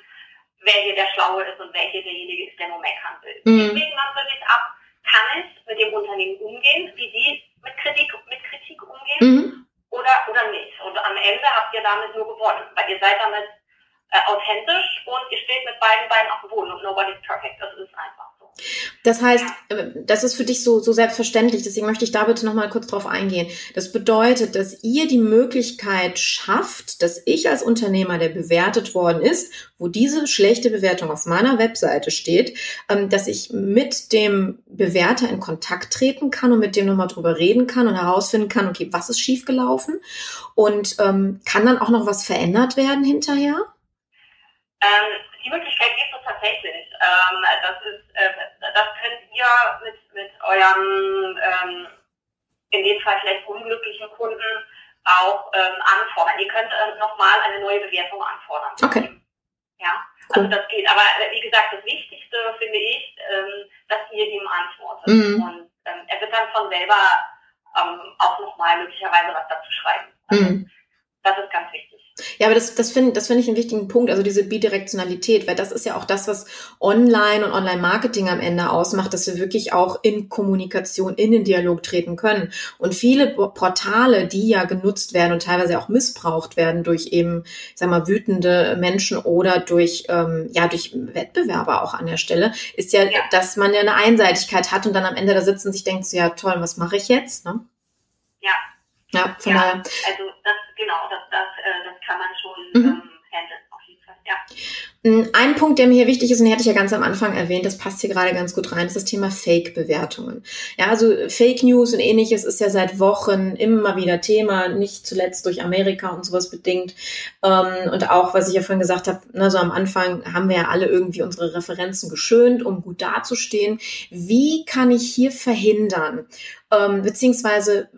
wer hier der Schlaue ist und wer hier derjenige ist, der nur meckern will. Mhm. Deswegen man wirklich ab, kann ich mit dem Unternehmen umgehen, wie die mit Kritik, mit Kritik umgehen mhm. oder, oder nicht. Und am Ende habt ihr damit nur gewonnen, weil ihr seid damit äh, authentisch und ihr steht mit beiden Beinen auf dem Boden und nobody's perfect. Das ist einfach. Das heißt, äh, das ist für dich so, so selbstverständlich, deswegen möchte ich da bitte nochmal kurz drauf eingehen. Das bedeutet, dass ihr die Möglichkeit schafft, dass ich als Unternehmer, der bewertet worden ist, wo diese schlechte Bewertung auf meiner Webseite steht, ähm, dass ich mit dem Bewerter in Kontakt treten kann und mit dem nochmal drüber reden kann und herausfinden kann, okay, was ist schiefgelaufen und ähm, kann dann auch noch was verändert werden hinterher? Ähm, die Möglichkeit gibt tatsächlich. Ähm, das ist, äh, das könnt ihr mit, mit eurem, ähm, in dem Fall vielleicht unglücklichen Kunden auch ähm, anfordern. Ihr könnt äh, nochmal eine neue Bewertung anfordern. Okay. Ja, cool. also das geht. Aber äh, wie gesagt, das Wichtigste finde ich, ähm, dass ihr ihm antwortet. Mhm. Und ähm, er wird dann von selber ähm, auch nochmal möglicherweise was dazu schreiben. Also, mhm. Das ist ganz wichtig. Ja, aber das, das finde das finde ich einen wichtigen Punkt, also diese Bidirektionalität, weil das ist ja auch das, was Online und Online-Marketing am Ende ausmacht, dass wir wirklich auch in Kommunikation, in den Dialog treten können. Und viele Portale, die ja genutzt werden und teilweise auch missbraucht werden durch eben, ich sag mal, wütende Menschen oder durch, ähm, ja, durch Wettbewerber auch an der Stelle, ist ja, ja, dass man ja eine Einseitigkeit hat und dann am Ende da sitzt und sich denkt, so, ja toll, was mache ich jetzt? Ne? Ja. Ja, von ja, daher. Also das genau, das, das, äh, das kann man schon mhm. ähm, handeln, auf jeden Fall, ja. Mm, ein Punkt, der mir hier wichtig ist, und den hatte ich ja ganz am Anfang erwähnt, das passt hier gerade ganz gut rein, ist das Thema Fake-Bewertungen. Ja, also Fake News und ähnliches ist ja seit Wochen immer wieder Thema, nicht zuletzt durch Amerika und sowas bedingt. Ähm, und auch, was ich ja vorhin gesagt habe, na, so am Anfang haben wir ja alle irgendwie unsere Referenzen geschönt, um gut dazustehen. Wie kann ich hier verhindern, ähm, beziehungsweise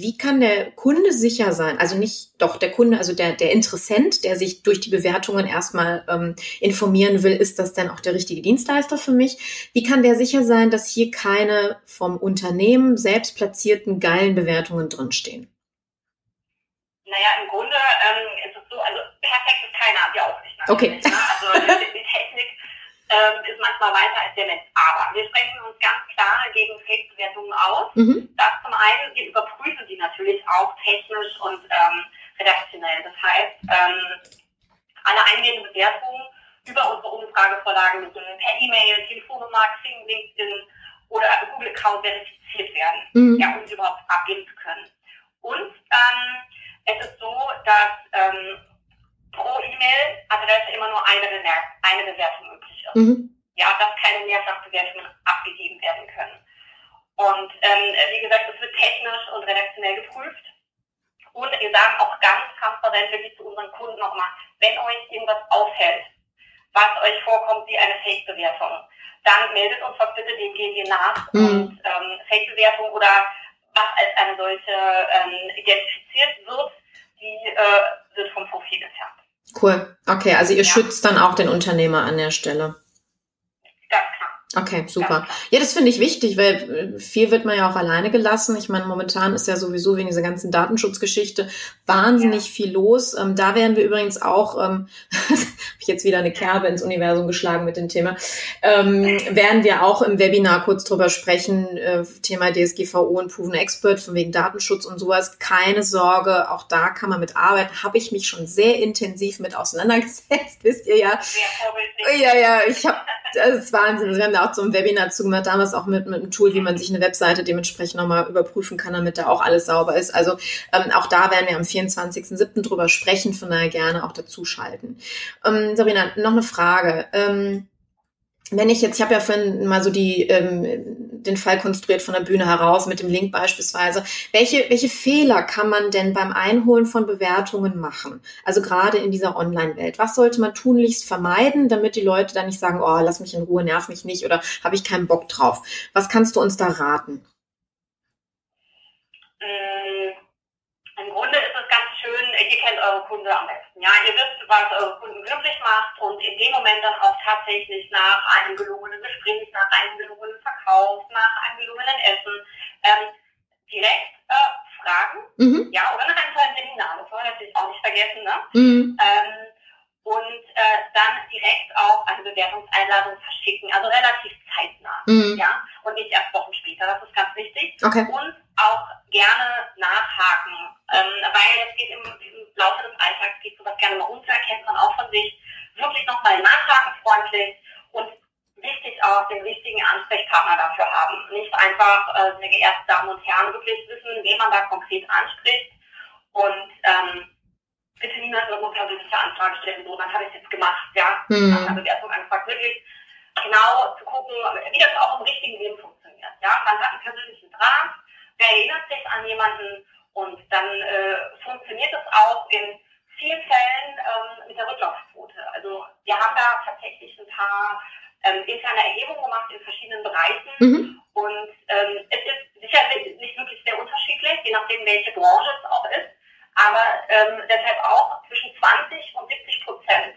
wie kann der Kunde sicher sein? Also nicht doch der Kunde, also der, der Interessent, der sich durch die Bewertungen erstmal ähm, informieren will, ist das denn auch der richtige Dienstleister für mich? Wie kann der sicher sein, dass hier keine vom Unternehmen selbst platzierten geilen Bewertungen drinstehen? Naja, im Grunde ähm, ist es so, also perfekt ist keiner, wir auch nicht. Okay. Ne? Also die, die Technik ähm, ist manchmal weiter als der Mensch. Aber wir sprechen uns ganz klar gegen Fake-Bewertungen aus. Mhm. Das zum einen, wir überprüfen die natürlich auch technisch und ähm, redaktionell. Das heißt, ähm, alle eingehenden Bewertungen über unsere Umfragevorlagen müssen per E-Mail, Telefonnummer, Xing, LinkedIn oder Google-Account verifiziert werden, mhm. ja, um sie überhaupt abgeben wir nach. Mhm. Und ähm, Fake-Bewertung oder was als eine solche ähm, identifiziert wird, die äh, wird vom Profil entfernt. Cool. Okay, also ihr ja. schützt dann auch den Unternehmer an der Stelle. Ganz klar. Okay, super. Ja, das finde ich wichtig, weil äh, viel wird man ja auch alleine gelassen. Ich meine, momentan ist ja sowieso wegen dieser ganzen Datenschutzgeschichte wahnsinnig ja. viel los. Ähm, da werden wir übrigens auch, ähm, [laughs] jetzt wieder eine Kerbe ins Universum geschlagen mit dem Thema, ähm, werden wir auch im Webinar kurz drüber sprechen, äh, Thema DSGVO und Proven Expert von wegen Datenschutz und sowas. Keine Sorge, auch da kann man mit arbeiten. Habe ich mich schon sehr intensiv mit auseinandergesetzt, [laughs] wisst ihr ja. Ja, ja, ich habe, das ist Wahnsinn. Also wir haben da auch ein Webinar zugemacht, damals auch mit, mit einem Tool, wie man sich eine Webseite dementsprechend nochmal überprüfen kann, damit da auch alles sauber ist. Also ähm, auch da werden wir am 24.07. drüber sprechen, von daher gerne auch dazu schalten. Ähm, Sabrina, noch eine Frage. Ähm, wenn ich jetzt, ich habe ja vorhin mal so die, ähm, den Fall konstruiert von der Bühne heraus mit dem Link beispielsweise. Welche, welche Fehler kann man denn beim Einholen von Bewertungen machen? Also gerade in dieser Online-Welt. Was sollte man tunlichst vermeiden, damit die Leute dann nicht sagen, oh, lass mich in Ruhe, nerv mich nicht oder habe ich keinen Bock drauf? Was kannst du uns da raten? Äh, Im Grunde ist es ganz schön, ihr kennt eure Kunde am besten. Ja, ihr wisst, was eure Kunden glücklich macht und in dem Moment dann auch tatsächlich nach einem gelungenen Gespräch, nach einem gelungenen Verkauf, nach einem gelungenen Essen ähm, direkt äh, fragen. Mhm. Ja, oder nach einem tollen Seminar, das wollen wir natürlich auch nicht vergessen. Ne? Mhm. Ähm, und äh, dann direkt auch eine Bewertungseinladung verschicken, also relativ zeitnah. Mhm. Ja, und nicht erst Wochen später, das ist ganz wichtig. Okay. Und auch gerne nachhaken, ähm, weil es geht im, im Laufe des Alltags geht sowas gerne mal unter, kennt man auch von sich. Wirklich nochmal nachhaken freundlich und wichtig auch den richtigen Ansprechpartner dafür haben. Nicht einfach, äh, sehr geehrte Damen und Herren, wirklich wissen, wen man da konkret anspricht und ähm, bitte niemand irgendwo persönliche Anfrage stellen, so, dann habe ich es jetzt gemacht, ja, mhm. nach einer Bewertung angefragt, wirklich genau zu gucken, wie das auch im richtigen Leben funktioniert, ja, man hat einen persönlichen Draht, wer erinnert sich an jemanden und dann äh, funktioniert es auch in vielen Fällen ähm, mit der Rücklaufquote. Also wir haben da tatsächlich ein paar ähm, interne Erhebungen gemacht in verschiedenen Bereichen mhm. und ähm, es ist sicherlich nicht wirklich sehr unterschiedlich, je nachdem welche Branche es auch ist, aber ähm, deshalb auch zwischen 20 und 70 Prozent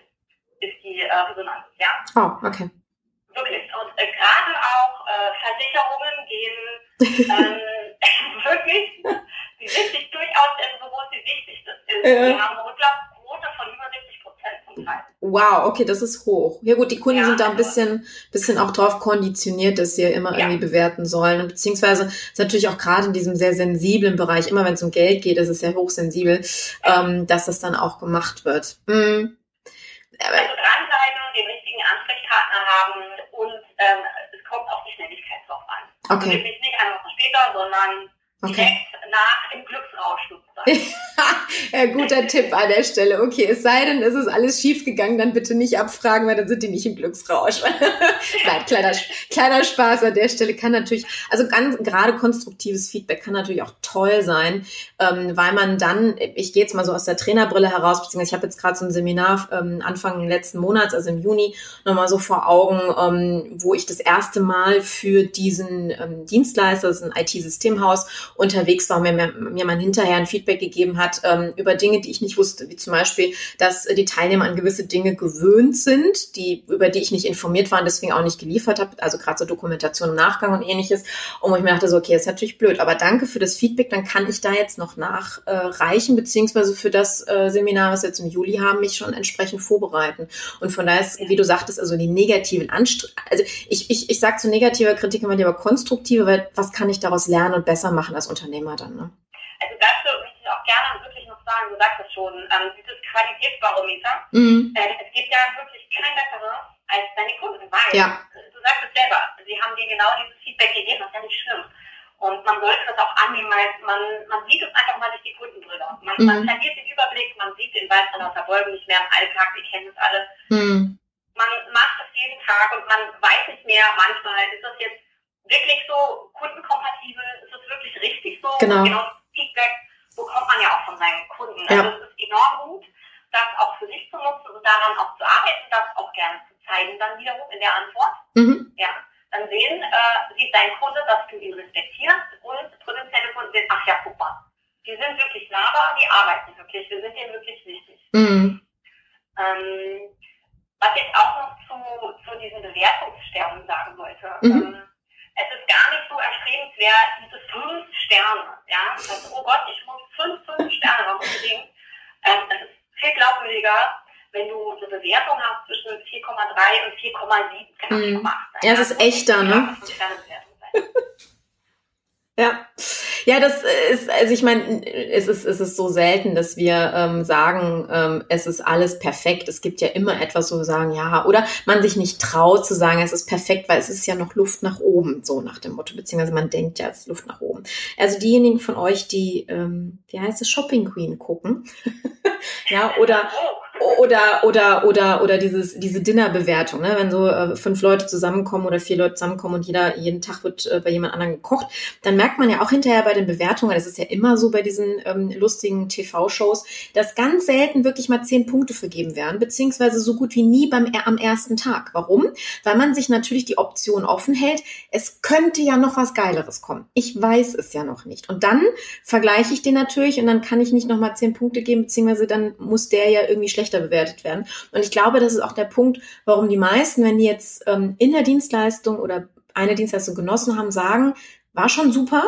ist die äh, Resonanz. Ja? Oh, okay. Wirklich. Und äh, gerade auch äh, Versicherungen gehen ähm, [laughs] wirklich, die sind sich durchaus dessen bewusst, wie wichtig das ist. Ja. Wir haben eine Rücklaufquote von über 70 Prozent zum Teil. Wow, okay, das ist hoch. Ja gut, die Kunden ja, sind da ein also bisschen, bisschen auch drauf konditioniert, dass sie ja immer ja. irgendwie bewerten sollen. beziehungsweise ist natürlich auch gerade in diesem sehr sensiblen Bereich, immer wenn es um Geld geht, ist es ja hochsensibel, ähm, dass das dann auch gemacht wird. Mhm. Also dranbleiben, den richtigen Ansprechpartner haben und ähm, es kommt auf die Schnelligkeit drauf an. Okay. Also wirklich nicht eine Woche später, sondern okay. direkt nach im Glücksrausch sozusagen. [laughs] ja, guter Tipp an der Stelle. Okay, es sei denn, es ist alles schief gegangen, dann bitte nicht abfragen, weil dann sind die nicht im Glücksrausch. [laughs] Nein, kleiner, kleiner Spaß an der Stelle kann natürlich, also ganz gerade konstruktives Feedback kann natürlich auch toll sein, ähm, weil man dann, ich gehe jetzt mal so aus der Trainerbrille heraus, beziehungsweise ich habe jetzt gerade so ein Seminar ähm, Anfang letzten Monats, also im Juni, nochmal so vor Augen, ähm, wo ich das erste Mal für diesen ähm, Dienstleister, das ist ein IT-Systemhaus, unterwegs war und mir, mir man hinterher ein Feedback gegeben hat ähm, über Dinge, die ich nicht wusste, wie zum Beispiel, dass die Teilnehmer an gewisse Dinge gewöhnt sind, die, über die ich nicht informiert war und deswegen auch nicht geliefert habe, also gerade so Dokumentation im Nachgang und ähnliches. Und wo ich mir dachte, so, okay, ist natürlich blöd, aber danke für das Feedback, dann kann ich da jetzt noch nachreichen, äh, beziehungsweise für das äh, Seminar, was wir jetzt im Juli haben, mich schon entsprechend vorbereiten. Und von daher ist, wie du sagtest, also die negativen Anstrengungen, also ich, ich, ich sage zu negativer Kritik immer lieber konstruktive, weil was kann ich daraus lernen und besser machen als Unternehmer dann, ne? Also dazu möchte ich auch gerne wirklich noch sagen, du sagst es schon, ähm, dieses Qualitätsbarometer, mhm. äh, es gibt ja wirklich kein besseres als deine Kunden, weil ja. du sagst es selber, sie haben dir genau dieses Feedback gegeben, das ist ja nicht schlimm. Und man sollte das auch annehmen, weil man, man sieht es einfach mal durch die Kundenbrille. Man, mhm. man verliert den Überblick, man sieht den Wald von lauter Bäumen nicht mehr im Alltag, wir kennen das alles. Mhm. Man macht das jeden Tag und man weiß nicht mehr, manchmal ist das jetzt wirklich so kundenkompatibel, ist das wirklich richtig so? Genau. genau Feedback bekommt man ja auch von seinen Kunden. Ja. Also es ist enorm gut, das auch für sich zu nutzen und daran auch zu arbeiten, das auch gerne zu zeigen, dann wiederum in der Antwort. Mhm. Ja, dann sehen, äh, sieht dein Kunde, dass du ihn respektierst und potenzielle Kunden sehen, ach ja, guck mal, die sind wirklich nahbar, die arbeiten wirklich, wir sind denen wirklich wichtig. Mhm. Ähm, was ich auch noch zu, zu diesen Bewertungssternen sagen wollte. Mhm. Ähm, es ist gar nicht so erstrebenswert, diese fünf Sterne, ja, also, oh Gott, ich muss fünf, fünf Sterne haben unbedingt. Ähm, es ist viel glaubwürdiger, wenn du eine Bewertung hast zwischen 4,3 und 4,7, kann mhm. Ja, es ist echter, ne? Ja, ja, das ist, also ich meine, es ist, es ist so selten, dass wir ähm, sagen, ähm, es ist alles perfekt. Es gibt ja immer etwas, wo wir sagen, ja, oder man sich nicht traut zu sagen, es ist perfekt, weil es ist ja noch Luft nach oben, so nach dem Motto, beziehungsweise man denkt ja, es ist Luft nach oben. Also diejenigen von euch, die, ähm, wie heißt es, Shopping Queen gucken, [laughs] ja, oder oder oder oder oder dieses diese Dinnerbewertung, ne? wenn so äh, fünf Leute zusammenkommen oder vier Leute zusammenkommen und jeder jeden Tag wird äh, bei jemand anderem gekocht, dann merkt man ja auch hinterher bei den Bewertungen, das ist ja immer so bei diesen ähm, lustigen TV-Shows, dass ganz selten wirklich mal zehn Punkte vergeben werden, beziehungsweise so gut wie nie beim am ersten Tag. Warum? Weil man sich natürlich die Option offen hält. Es könnte ja noch was Geileres kommen. Ich weiß es ja noch nicht. Und dann vergleiche ich den natürlich und dann kann ich nicht noch mal zehn Punkte geben, beziehungsweise dann muss der ja irgendwie schlechter bewertet werden. Und ich glaube, das ist auch der Punkt, warum die meisten, wenn die jetzt ähm, in der Dienstleistung oder eine Dienstleistung genossen haben, sagen, war schon super,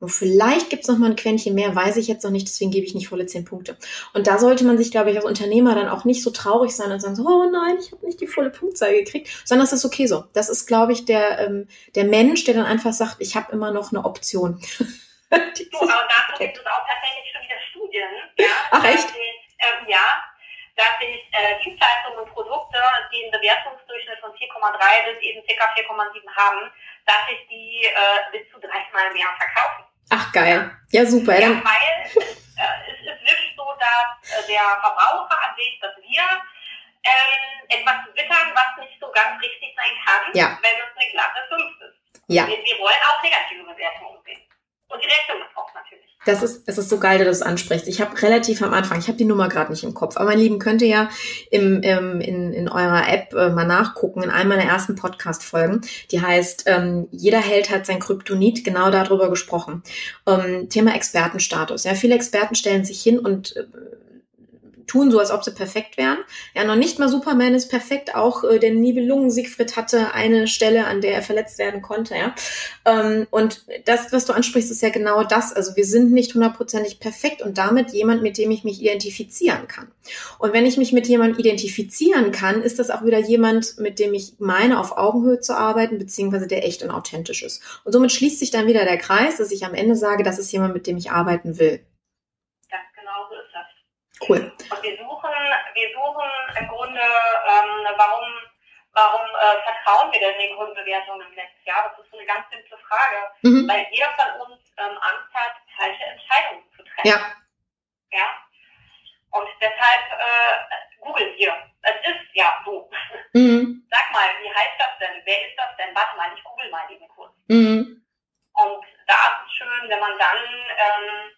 nur vielleicht gibt es noch mal ein Quäntchen mehr, weiß ich jetzt noch nicht, deswegen gebe ich nicht volle zehn Punkte. Und da sollte man sich, glaube ich, als Unternehmer dann auch nicht so traurig sein und sagen so, oh nein, ich habe nicht die volle Punktzahl gekriegt, sondern das ist okay so. Das ist, glaube ich, der, ähm, der Mensch, der dann einfach sagt, ich habe immer noch eine Option. so, aber dazu gibt es auch tatsächlich schon wieder Studien. Ja? Ach echt? Ähm, ja, dass sich äh, Dienstleistungen und Produkte, die einen Bewertungsdurchschnitt von 4,3 bis eben ca. 4,7 haben, dass sich die äh, bis zu 30 Mal mehr verkaufen. Ach geil. Ja, super. Ja, weil es, äh, es ist wirklich so, dass äh, der Verbraucher an sich, dass wir ähm, etwas wittern, was nicht so ganz richtig sein kann, ja. wenn es eine glatte 5 ist. Ja. Wir, wir wollen auch negative Bewertungen sehen. Und die Reaktion ist auch natürlich. Das ist, es ist so geil, dass du das ansprichst. Ich habe relativ am Anfang, ich habe die Nummer gerade nicht im Kopf, aber mein Lieben, könnt ihr ja im, im, in, in eurer App äh, mal nachgucken, in einem meiner ersten Podcast-Folgen. Die heißt, ähm, jeder Held hat sein Kryptonit, genau darüber gesprochen. Ähm, Thema Expertenstatus. Ja, viele Experten stellen sich hin und äh, tun so, als ob sie perfekt wären. Ja, noch nicht mal Superman ist perfekt. Auch äh, der Nibelungen Siegfried hatte eine Stelle, an der er verletzt werden konnte. Ja, ähm, und das, was du ansprichst, ist ja genau das. Also wir sind nicht hundertprozentig perfekt und damit jemand, mit dem ich mich identifizieren kann. Und wenn ich mich mit jemandem identifizieren kann, ist das auch wieder jemand, mit dem ich meine, auf Augenhöhe zu arbeiten, beziehungsweise der echt und authentisch ist. Und somit schließt sich dann wieder der Kreis, dass ich am Ende sage, das ist jemand, mit dem ich arbeiten will. Cool. Und wir suchen, wir suchen im Grunde, ähm, warum, warum äh, vertrauen wir denn den Kundenbewertungen im letzten Jahr? Das ist so eine ganz simple Frage, mhm. weil jeder von uns ähm, Angst hat, falsche Entscheidungen zu treffen. Ja. Ja. Und deshalb äh, google hier. Es ist ja so. Mhm. [laughs] Sag mal, wie heißt das denn? Wer ist das denn? Warte mal, ich google mal eben kurz. Mhm. Und da ist es schön, wenn man dann ähm,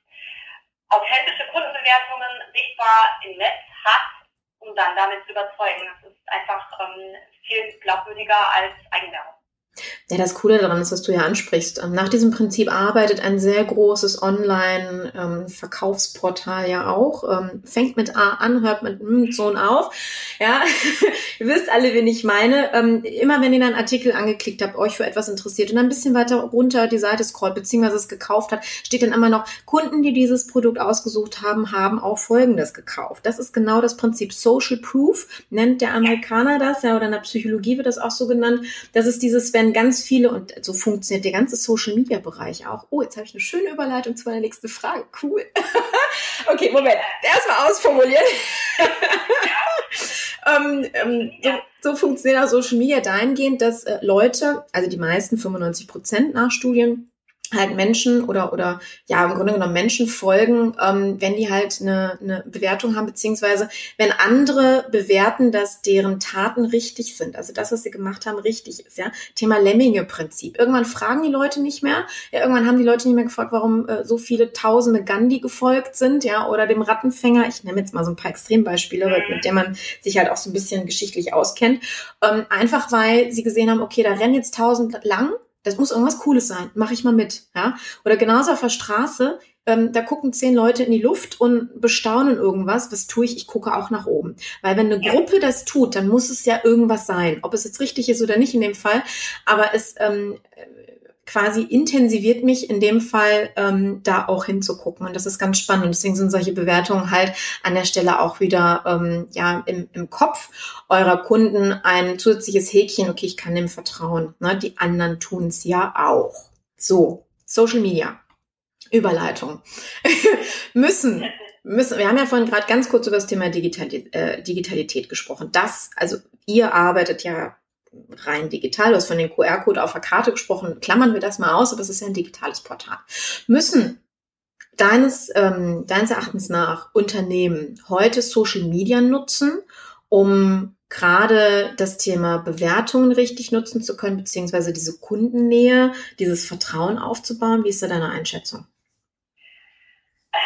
authentische Kundenbewertungen sichtbar im Netz hat, um dann damit zu überzeugen. Das ist einfach ähm, viel glaubwürdiger als Eigenwerbung. Ja, das Coole daran ist, was du ja ansprichst. Ähm, nach diesem Prinzip arbeitet ein sehr großes Online-Verkaufsportal ja auch. Ähm, fängt mit A an, hört mit M so auf. Ja, [laughs] ihr wisst alle, wen ich meine. Ähm, immer wenn ihr einen Artikel angeklickt habt, euch für etwas interessiert und ein bisschen weiter runter die Seite scrollt, beziehungsweise es gekauft hat, steht dann immer noch, Kunden, die dieses Produkt ausgesucht haben, haben auch Folgendes gekauft. Das ist genau das Prinzip Social Proof, nennt der Amerikaner das, ja, oder in der Psychologie wird das auch so genannt. Das ist dieses, wenn ganz viele, und so funktioniert der ganze Social Media Bereich auch. Oh, jetzt habe ich eine schöne Überleitung zu meiner nächsten Frage. Cool. [laughs] okay, Moment. Erstmal ausformulieren. [laughs] ähm, ähm, so, so, funktioniert auch Social Media dahingehend, dass äh, Leute, also die meisten, 95 Prozent nach Studien, halt Menschen oder oder ja im Grunde genommen Menschen folgen, ähm, wenn die halt eine, eine Bewertung haben, beziehungsweise wenn andere bewerten, dass deren Taten richtig sind, also das, was sie gemacht haben, richtig ist, ja. Thema Lemminge-Prinzip. Irgendwann fragen die Leute nicht mehr, ja, irgendwann haben die Leute nicht mehr gefragt, warum äh, so viele Tausende Gandhi gefolgt sind, ja, oder dem Rattenfänger. Ich nehme jetzt mal so ein paar Extrembeispiele, mit denen man sich halt auch so ein bisschen geschichtlich auskennt. Ähm, einfach weil sie gesehen haben, okay, da rennen jetzt tausend lang das muss irgendwas Cooles sein. Mache ich mal mit. Ja? Oder genauso auf der Straße, ähm, da gucken zehn Leute in die Luft und bestaunen irgendwas. Was tue ich? Ich gucke auch nach oben. Weil wenn eine Gruppe das tut, dann muss es ja irgendwas sein. Ob es jetzt richtig ist oder nicht in dem Fall. Aber es ähm, quasi intensiviert mich in dem Fall ähm, da auch hinzugucken. Und das ist ganz spannend. Und deswegen sind solche Bewertungen halt an der Stelle auch wieder ähm, ja im, im Kopf eurer Kunden ein zusätzliches Häkchen. Okay, ich kann dem vertrauen. Ne? Die anderen tun es ja auch. So, Social Media. Überleitung. [laughs] müssen müssen, wir haben ja vorhin gerade ganz kurz über das Thema Digitalität, äh, Digitalität gesprochen. Das, also ihr arbeitet ja rein digital. Du hast von dem QR-Code auf der Karte gesprochen. Klammern wir das mal aus, aber es ist ja ein digitales Portal. Müssen deines, ähm, deines Erachtens nach Unternehmen heute Social Media nutzen, um gerade das Thema Bewertungen richtig nutzen zu können, beziehungsweise diese Kundennähe, dieses Vertrauen aufzubauen? Wie ist da deine Einschätzung? Äh,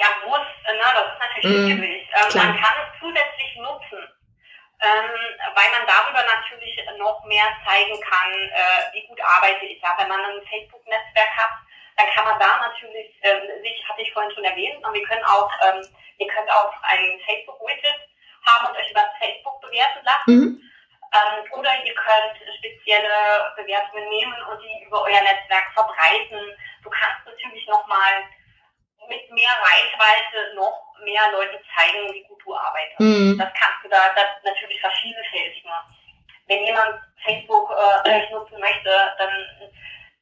ja, muss, ne? das ist natürlich mm, schwierig. Ähm, man kann es zusätzlich weil man darüber natürlich noch mehr zeigen kann, äh, wie gut arbeite ich. Ja, wenn man ein Facebook-Netzwerk hat, dann kann man da natürlich, ähm, sich hatte ich vorhin schon erwähnt, und wir können auch, ähm, ihr könnt auch ein Facebook-Widget haben und euch über Facebook bewerten lassen. Mhm. Ähm, oder ihr könnt spezielle Bewertungen nehmen und die über euer Netzwerk verbreiten. Du kannst natürlich nochmal mit mehr Reichweite noch mehr Leute zeigen, wie gut du arbeitest. Mhm. Das kannst du da das natürlich vervielfältigen. Wenn jemand Facebook äh, nicht nutzen möchte, dann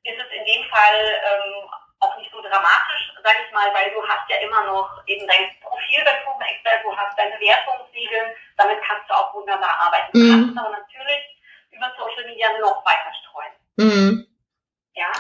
ist es in dem Fall ähm, auch nicht so dramatisch, sage ich mal, weil du hast ja immer noch eben dein Profil Excel, du hast deine Wertungsregeln, damit kannst du auch wunderbar arbeiten. Du mhm. kannst aber natürlich über Social Media noch weiter streuen. Mhm. Ja,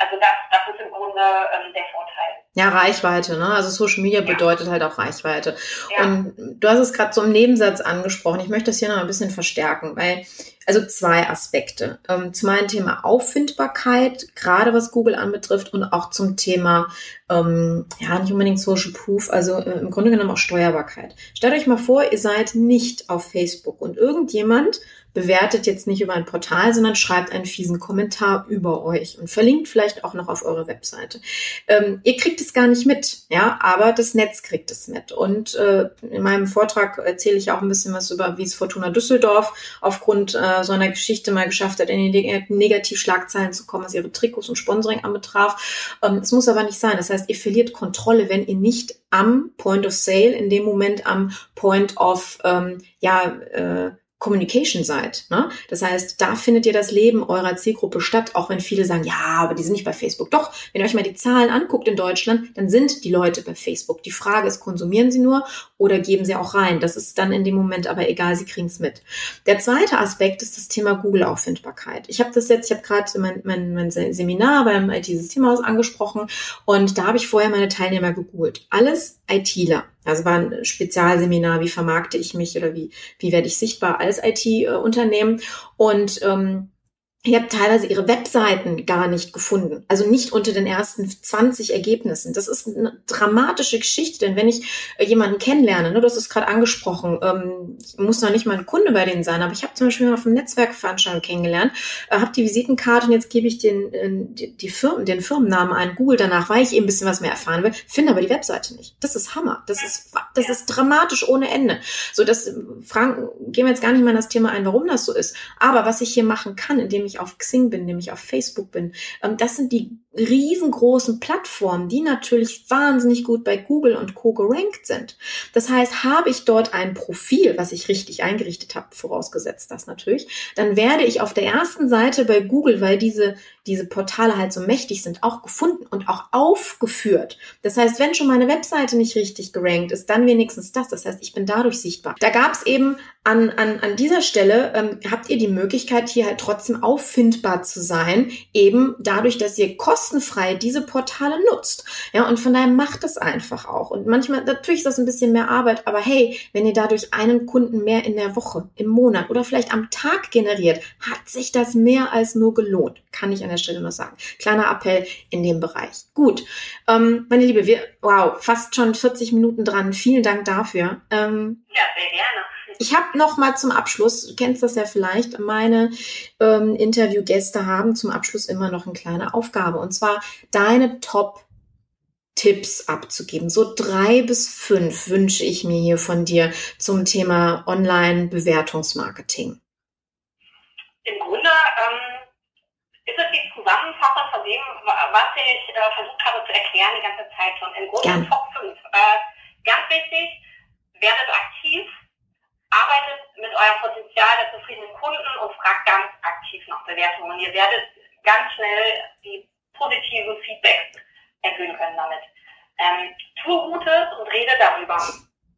also das, das ist im Grunde ähm, der Vorteil. Ja, Reichweite, ne? Also Social Media ja. bedeutet halt auch Reichweite. Ja. Und du hast es gerade so im Nebensatz angesprochen. Ich möchte das hier noch ein bisschen verstärken, weil, also zwei Aspekte. Ähm, zum einen Thema Auffindbarkeit, gerade was Google anbetrifft, und auch zum Thema, ähm, ja, nicht unbedingt Social Proof, also äh, im Grunde genommen auch Steuerbarkeit. Stellt euch mal vor, ihr seid nicht auf Facebook und irgendjemand bewertet jetzt nicht über ein Portal, sondern schreibt einen fiesen Kommentar über euch und verlinkt vielleicht auch noch auf eure Webseite. Ähm, ihr kriegt es gar nicht mit, ja, aber das Netz kriegt es mit. Und äh, in meinem Vortrag erzähle ich auch ein bisschen was über, wie es Fortuna Düsseldorf aufgrund äh, so einer Geschichte mal geschafft hat, in die Negativschlagzeilen zu kommen, was ihre Trikots und Sponsoring anbetraf. Ähm, es muss aber nicht sein. Das heißt, ihr verliert Kontrolle, wenn ihr nicht am Point of Sale, in dem Moment am Point of ähm, ja, äh, Communication seid. Ne? Das heißt, da findet ihr das Leben eurer Zielgruppe statt, auch wenn viele sagen, ja, aber die sind nicht bei Facebook. Doch, wenn ihr euch mal die Zahlen anguckt in Deutschland, dann sind die Leute bei Facebook. Die Frage ist, konsumieren sie nur oder geben sie auch rein? Das ist dann in dem Moment aber egal, sie kriegen es mit. Der zweite Aspekt ist das Thema Google-Auffindbarkeit. Ich habe das jetzt, ich habe gerade mein, mein, mein Seminar beim IT-Systemhaus angesprochen und da habe ich vorher meine Teilnehmer gegoogelt. Alles ITler. Also war ein Spezialseminar, wie vermarkte ich mich oder wie, wie werde ich sichtbar als IT-Unternehmen. Und ähm, ich habe teilweise ihre Webseiten gar nicht gefunden. Also nicht unter den ersten 20 Ergebnissen. Das ist eine dramatische Geschichte, denn wenn ich äh, jemanden kennenlerne, ne, hast es gerade angesprochen, ähm, muss noch nicht mal ein Kunde bei denen sein, aber ich habe zum Beispiel mal auf einem Netzwerkveranstaltung kennengelernt, äh, habe die Visitenkarte und jetzt gebe ich den, äh, die, die Firmen, den Firmennamen ein, Google danach, weil ich eben ein bisschen was mehr erfahren will, finde aber die Webseite nicht. Das ist Hammer. Das ist, das ist dramatisch ohne Ende. So, das, Frank, gehen wir jetzt gar nicht mal in das Thema ein, warum das so ist. Aber was ich hier machen kann, indem ich ich auf Xing bin, nämlich auf Facebook bin. Ähm, das sind die riesengroßen Plattformen, die natürlich wahnsinnig gut bei Google und Co. gerankt sind. Das heißt, habe ich dort ein Profil, was ich richtig eingerichtet habe, vorausgesetzt das natürlich, dann werde ich auf der ersten Seite bei Google, weil diese, diese Portale halt so mächtig sind, auch gefunden und auch aufgeführt. Das heißt, wenn schon meine Webseite nicht richtig gerankt ist, dann wenigstens das. Das heißt, ich bin dadurch sichtbar. Da gab es eben an, an, an dieser Stelle, ähm, habt ihr die Möglichkeit, hier halt trotzdem auffindbar zu sein, eben dadurch, dass ihr kostenfrei diese Portale nutzt. Ja, und von daher macht es einfach auch. Und manchmal, natürlich ist das ein bisschen mehr Arbeit, aber hey, wenn ihr dadurch einen Kunden mehr in der Woche, im Monat oder vielleicht am Tag generiert, hat sich das mehr als nur gelohnt. Kann ich an der Stelle nur sagen. Kleiner Appell in dem Bereich. Gut. Ähm, meine Liebe, wir, wow, fast schon 40 Minuten dran. Vielen Dank dafür. Ähm, ja, sehr gerne. Ich habe noch mal zum Abschluss, du kennst das ja vielleicht, meine ähm, Interviewgäste haben zum Abschluss immer noch eine kleine Aufgabe und zwar deine Top Tipps abzugeben. So drei bis fünf wünsche ich mir hier von dir zum Thema Online-Bewertungsmarketing. Im Grunde ähm, ist es zu Zusammenfassung von dem, was ich äh, versucht habe zu erklären die ganze Zeit schon. Im Grunde Top 5. Äh, ganz wichtig, werdet aktiv, arbeitet mit eurem Potenzial der zufriedenen Kunden und fragt ganz aktiv nach Bewertungen. Ihr werdet ganz schnell die positiven Feedbacks erhöhen können damit. Ähm, tu Gutes und rede darüber.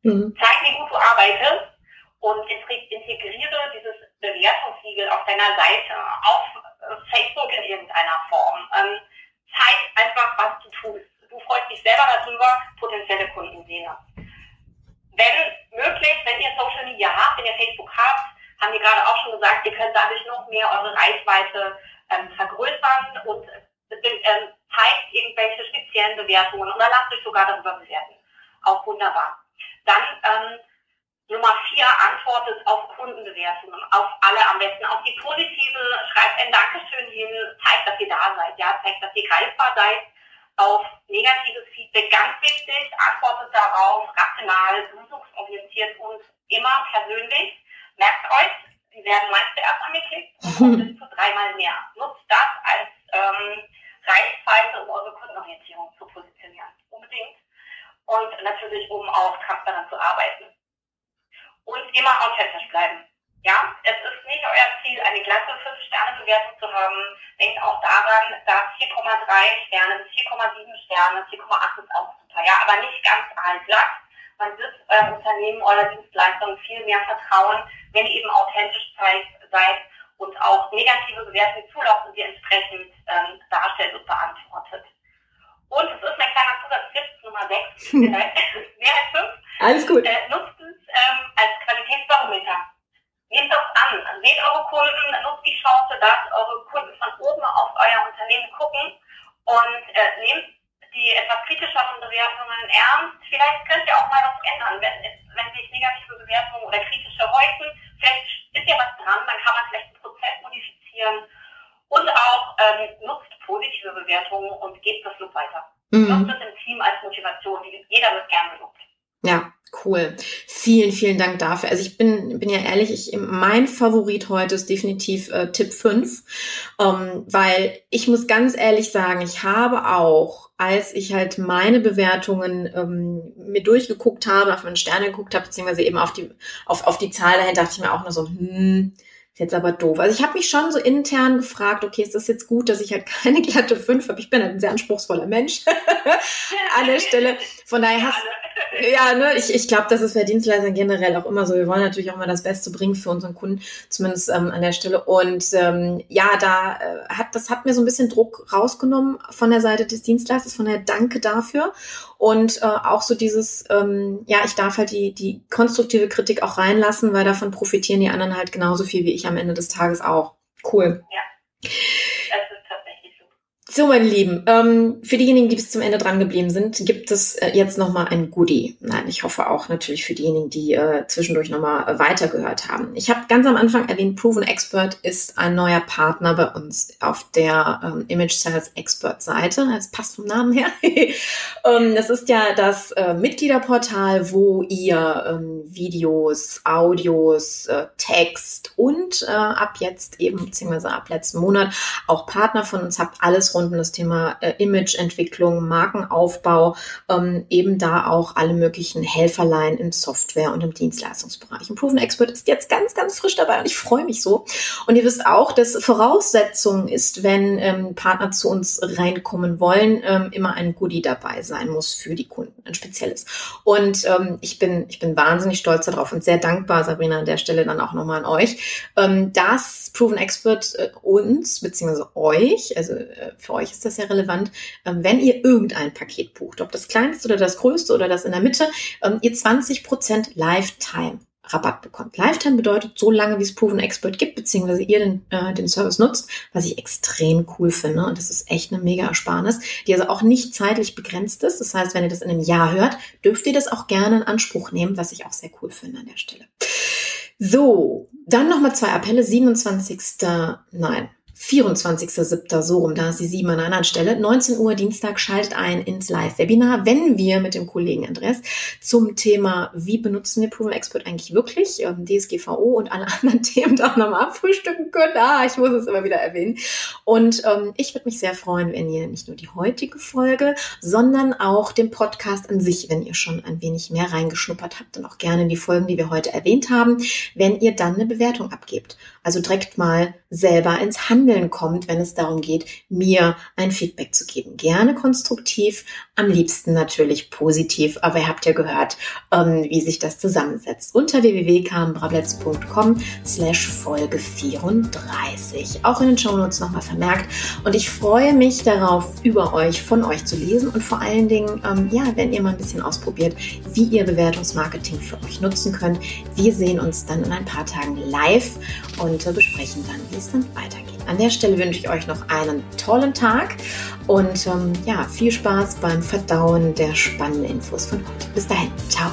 Mhm. Zeig, wie gut du arbeitest und integriere dieses Bewertungssiegel auf deiner Seite, auf äh, Facebook in irgendeiner Form. Ähm, zeig einfach, was du tust. Du freust dich selber darüber, potenzielle Kunden sehen das. Wenn möglich, wenn ihr Social Media habt, wenn ihr Facebook habt, haben wir gerade auch schon gesagt, ihr könnt dadurch noch mehr eure Reichweite ähm, vergrößern und ähm, zeigt irgendwelche speziellen Bewertungen oder lasst euch sogar darüber bewerten. Auch wunderbar. Dann ähm, Nummer vier, antwortet auf Kundenbewertungen, auf alle am besten, auf die positiven, schreibt ein Dankeschön hin, zeigt, dass ihr da seid, ja, zeigt, dass ihr greifbar seid, auf negatives Feedback, ganz wichtig, antwortet darauf, rational, lösungsorientiert und immer persönlich. Merkt euch, die werden meist erst angeklickt und [laughs] bis zu dreimal mehr. Nutzt das als ähm, Reichweite, um eure Kundenorientierung zu positionieren. Unbedingt. Und natürlich, um auch transparent zu arbeiten. Und immer authentisch bleiben. Ja, es ist nicht euer Ziel, eine glatte 5-Sterne-Bewertung zu haben. Denkt auch daran, dass 4,3 Sterne bis 4,7 Sterne, 4,8 ist auch super, ja, aber nicht ganz allglatt. Man wird eurem Unternehmen, eurer Dienstleistung viel mehr vertrauen, wenn ihr eben authentisch seid und auch negative Bewertungen zulasst und die entsprechend ähm, darstellt und beantwortet. Und es ist mein kleiner Zusatztipp Nummer 6, vielleicht mehr als 5. Alles gut. Äh, nutzt es ähm, als Qualitätsbarometer. Nehmt das an. Seht eure Kunden, nutzt die Chance, dass eure Kunden von oben auf euer Unternehmen gucken und äh, nehmt die etwas kritischeren Bewertungen ernst. Vielleicht könnt ihr auch mal was ändern, wenn, wenn sich negative Bewertungen oder kritische häufen. Vielleicht ist ja was dran, dann kann man vielleicht einen Prozess modifizieren. Und auch ähm, nutzt positive Bewertungen und gebt das Lob weiter. Mhm. Nutzt es im Team als Motivation. Jeder wird gern gelobt. Ja, cool. Vielen, vielen Dank dafür. Also ich bin, bin ja ehrlich, ich, mein Favorit heute ist definitiv äh, Tipp 5, ähm, weil ich muss ganz ehrlich sagen, ich habe auch, als ich halt meine Bewertungen ähm, mir durchgeguckt habe, auf meine Sterne geguckt habe, beziehungsweise eben auf die, auf, auf die Zahl dahin, dachte ich mir auch nur so, hm, ist jetzt aber doof. Also ich habe mich schon so intern gefragt, okay, ist das jetzt gut, dass ich halt [laughs] keine glatte 5 habe? Ich bin halt ein sehr anspruchsvoller Mensch [laughs] an der Stelle. Von daher hast, ja, ne, ich, ich glaube, das ist bei Dienstleistern generell auch immer so. Wir wollen natürlich auch immer das Beste bringen für unseren Kunden, zumindest ähm, an der Stelle. Und ähm, ja, da äh, hat das hat mir so ein bisschen Druck rausgenommen von der Seite des Dienstleisters, von der Danke dafür. Und äh, auch so dieses, ähm, ja, ich darf halt die, die konstruktive Kritik auch reinlassen, weil davon profitieren die anderen halt genauso viel wie ich am Ende des Tages auch. Cool. Ja. So, meine Lieben, ähm, für diejenigen, die bis zum Ende dran geblieben sind, gibt es äh, jetzt nochmal ein Goodie. Nein, ich hoffe auch natürlich für diejenigen, die äh, zwischendurch nochmal äh, weitergehört haben. Ich habe ganz am Anfang erwähnt, Proven Expert ist ein neuer Partner bei uns auf der ähm, Image Sales Expert Seite. Das passt vom Namen her. [laughs] ähm, das ist ja das Mitgliederportal, wo ihr Videos, Audios, Text und ab jetzt eben, beziehungsweise ab letzten Monat auch Partner von uns habt, alles rund rund um das Thema äh, Imageentwicklung, Markenaufbau, ähm, eben da auch alle möglichen Helferlein im Software- und im Dienstleistungsbereich. Und Proven Expert ist jetzt ganz, ganz frisch dabei und ich freue mich so. Und ihr wisst auch, dass Voraussetzung ist, wenn ähm, Partner zu uns reinkommen wollen, ähm, immer ein Goodie dabei sein muss für die Kunden, ein spezielles. Und ähm, ich bin, ich bin wahnsinnig stolz darauf und sehr dankbar, Sabrina, an der Stelle dann auch nochmal an euch, ähm, dass Proven Expert äh, uns, beziehungsweise euch, also äh, für euch ist das ja relevant, ähm, wenn ihr irgendein Paket bucht, ob das kleinste oder das größte oder das in der Mitte, ähm, ihr 20% Lifetime Rabatt bekommt. Lifetime bedeutet so lange, wie es Proven Expert gibt, beziehungsweise ihr den, äh, den Service nutzt, was ich extrem cool finde. Und das ist echt eine mega Ersparnis, die also auch nicht zeitlich begrenzt ist. Das heißt, wenn ihr das in einem Jahr hört, dürft ihr das auch gerne in Anspruch nehmen, was ich auch sehr cool finde an der Stelle. So, dann nochmal zwei Appelle. 27. Nein, 24.07. so rum, da ist die 7 an einer anderen Stelle. 19 Uhr Dienstag schaltet ein ins Live-Webinar, wenn wir mit dem Kollegen Andreas zum Thema, wie benutzen wir Proven Expert eigentlich wirklich, ähm, DSGVO und alle [laughs] anderen Themen da nochmal abfrühstücken können. Ah, ich muss es immer wieder erwähnen. Und ähm, ich würde mich sehr freuen, wenn ihr nicht nur die heutige Folge, sondern auch den Podcast an sich, wenn ihr schon ein wenig mehr reingeschnuppert habt und auch gerne die Folgen, die wir heute erwähnt haben, wenn ihr dann eine Bewertung abgebt. Also direkt mal selber ins Handeln kommt, wenn es darum geht, mir ein Feedback zu geben. Gerne konstruktiv, am liebsten natürlich positiv, aber ihr habt ja gehört, ähm, wie sich das zusammensetzt. Unter www.carmenbrabletz.com slash Folge 34. Auch in den Shownotes nochmal vermerkt. Und ich freue mich darauf, über euch, von euch zu lesen und vor allen Dingen, ähm, ja, wenn ihr mal ein bisschen ausprobiert, wie ihr Bewertungsmarketing für euch nutzen könnt. Wir sehen uns dann in ein paar Tagen live und äh, besprechen dann, wie es dann weitergeht. An der Stelle wünsche ich euch noch einen tollen Tag und ähm, ja, viel Spaß beim Verdauen der spannenden Infos von heute. Bis dahin, ciao.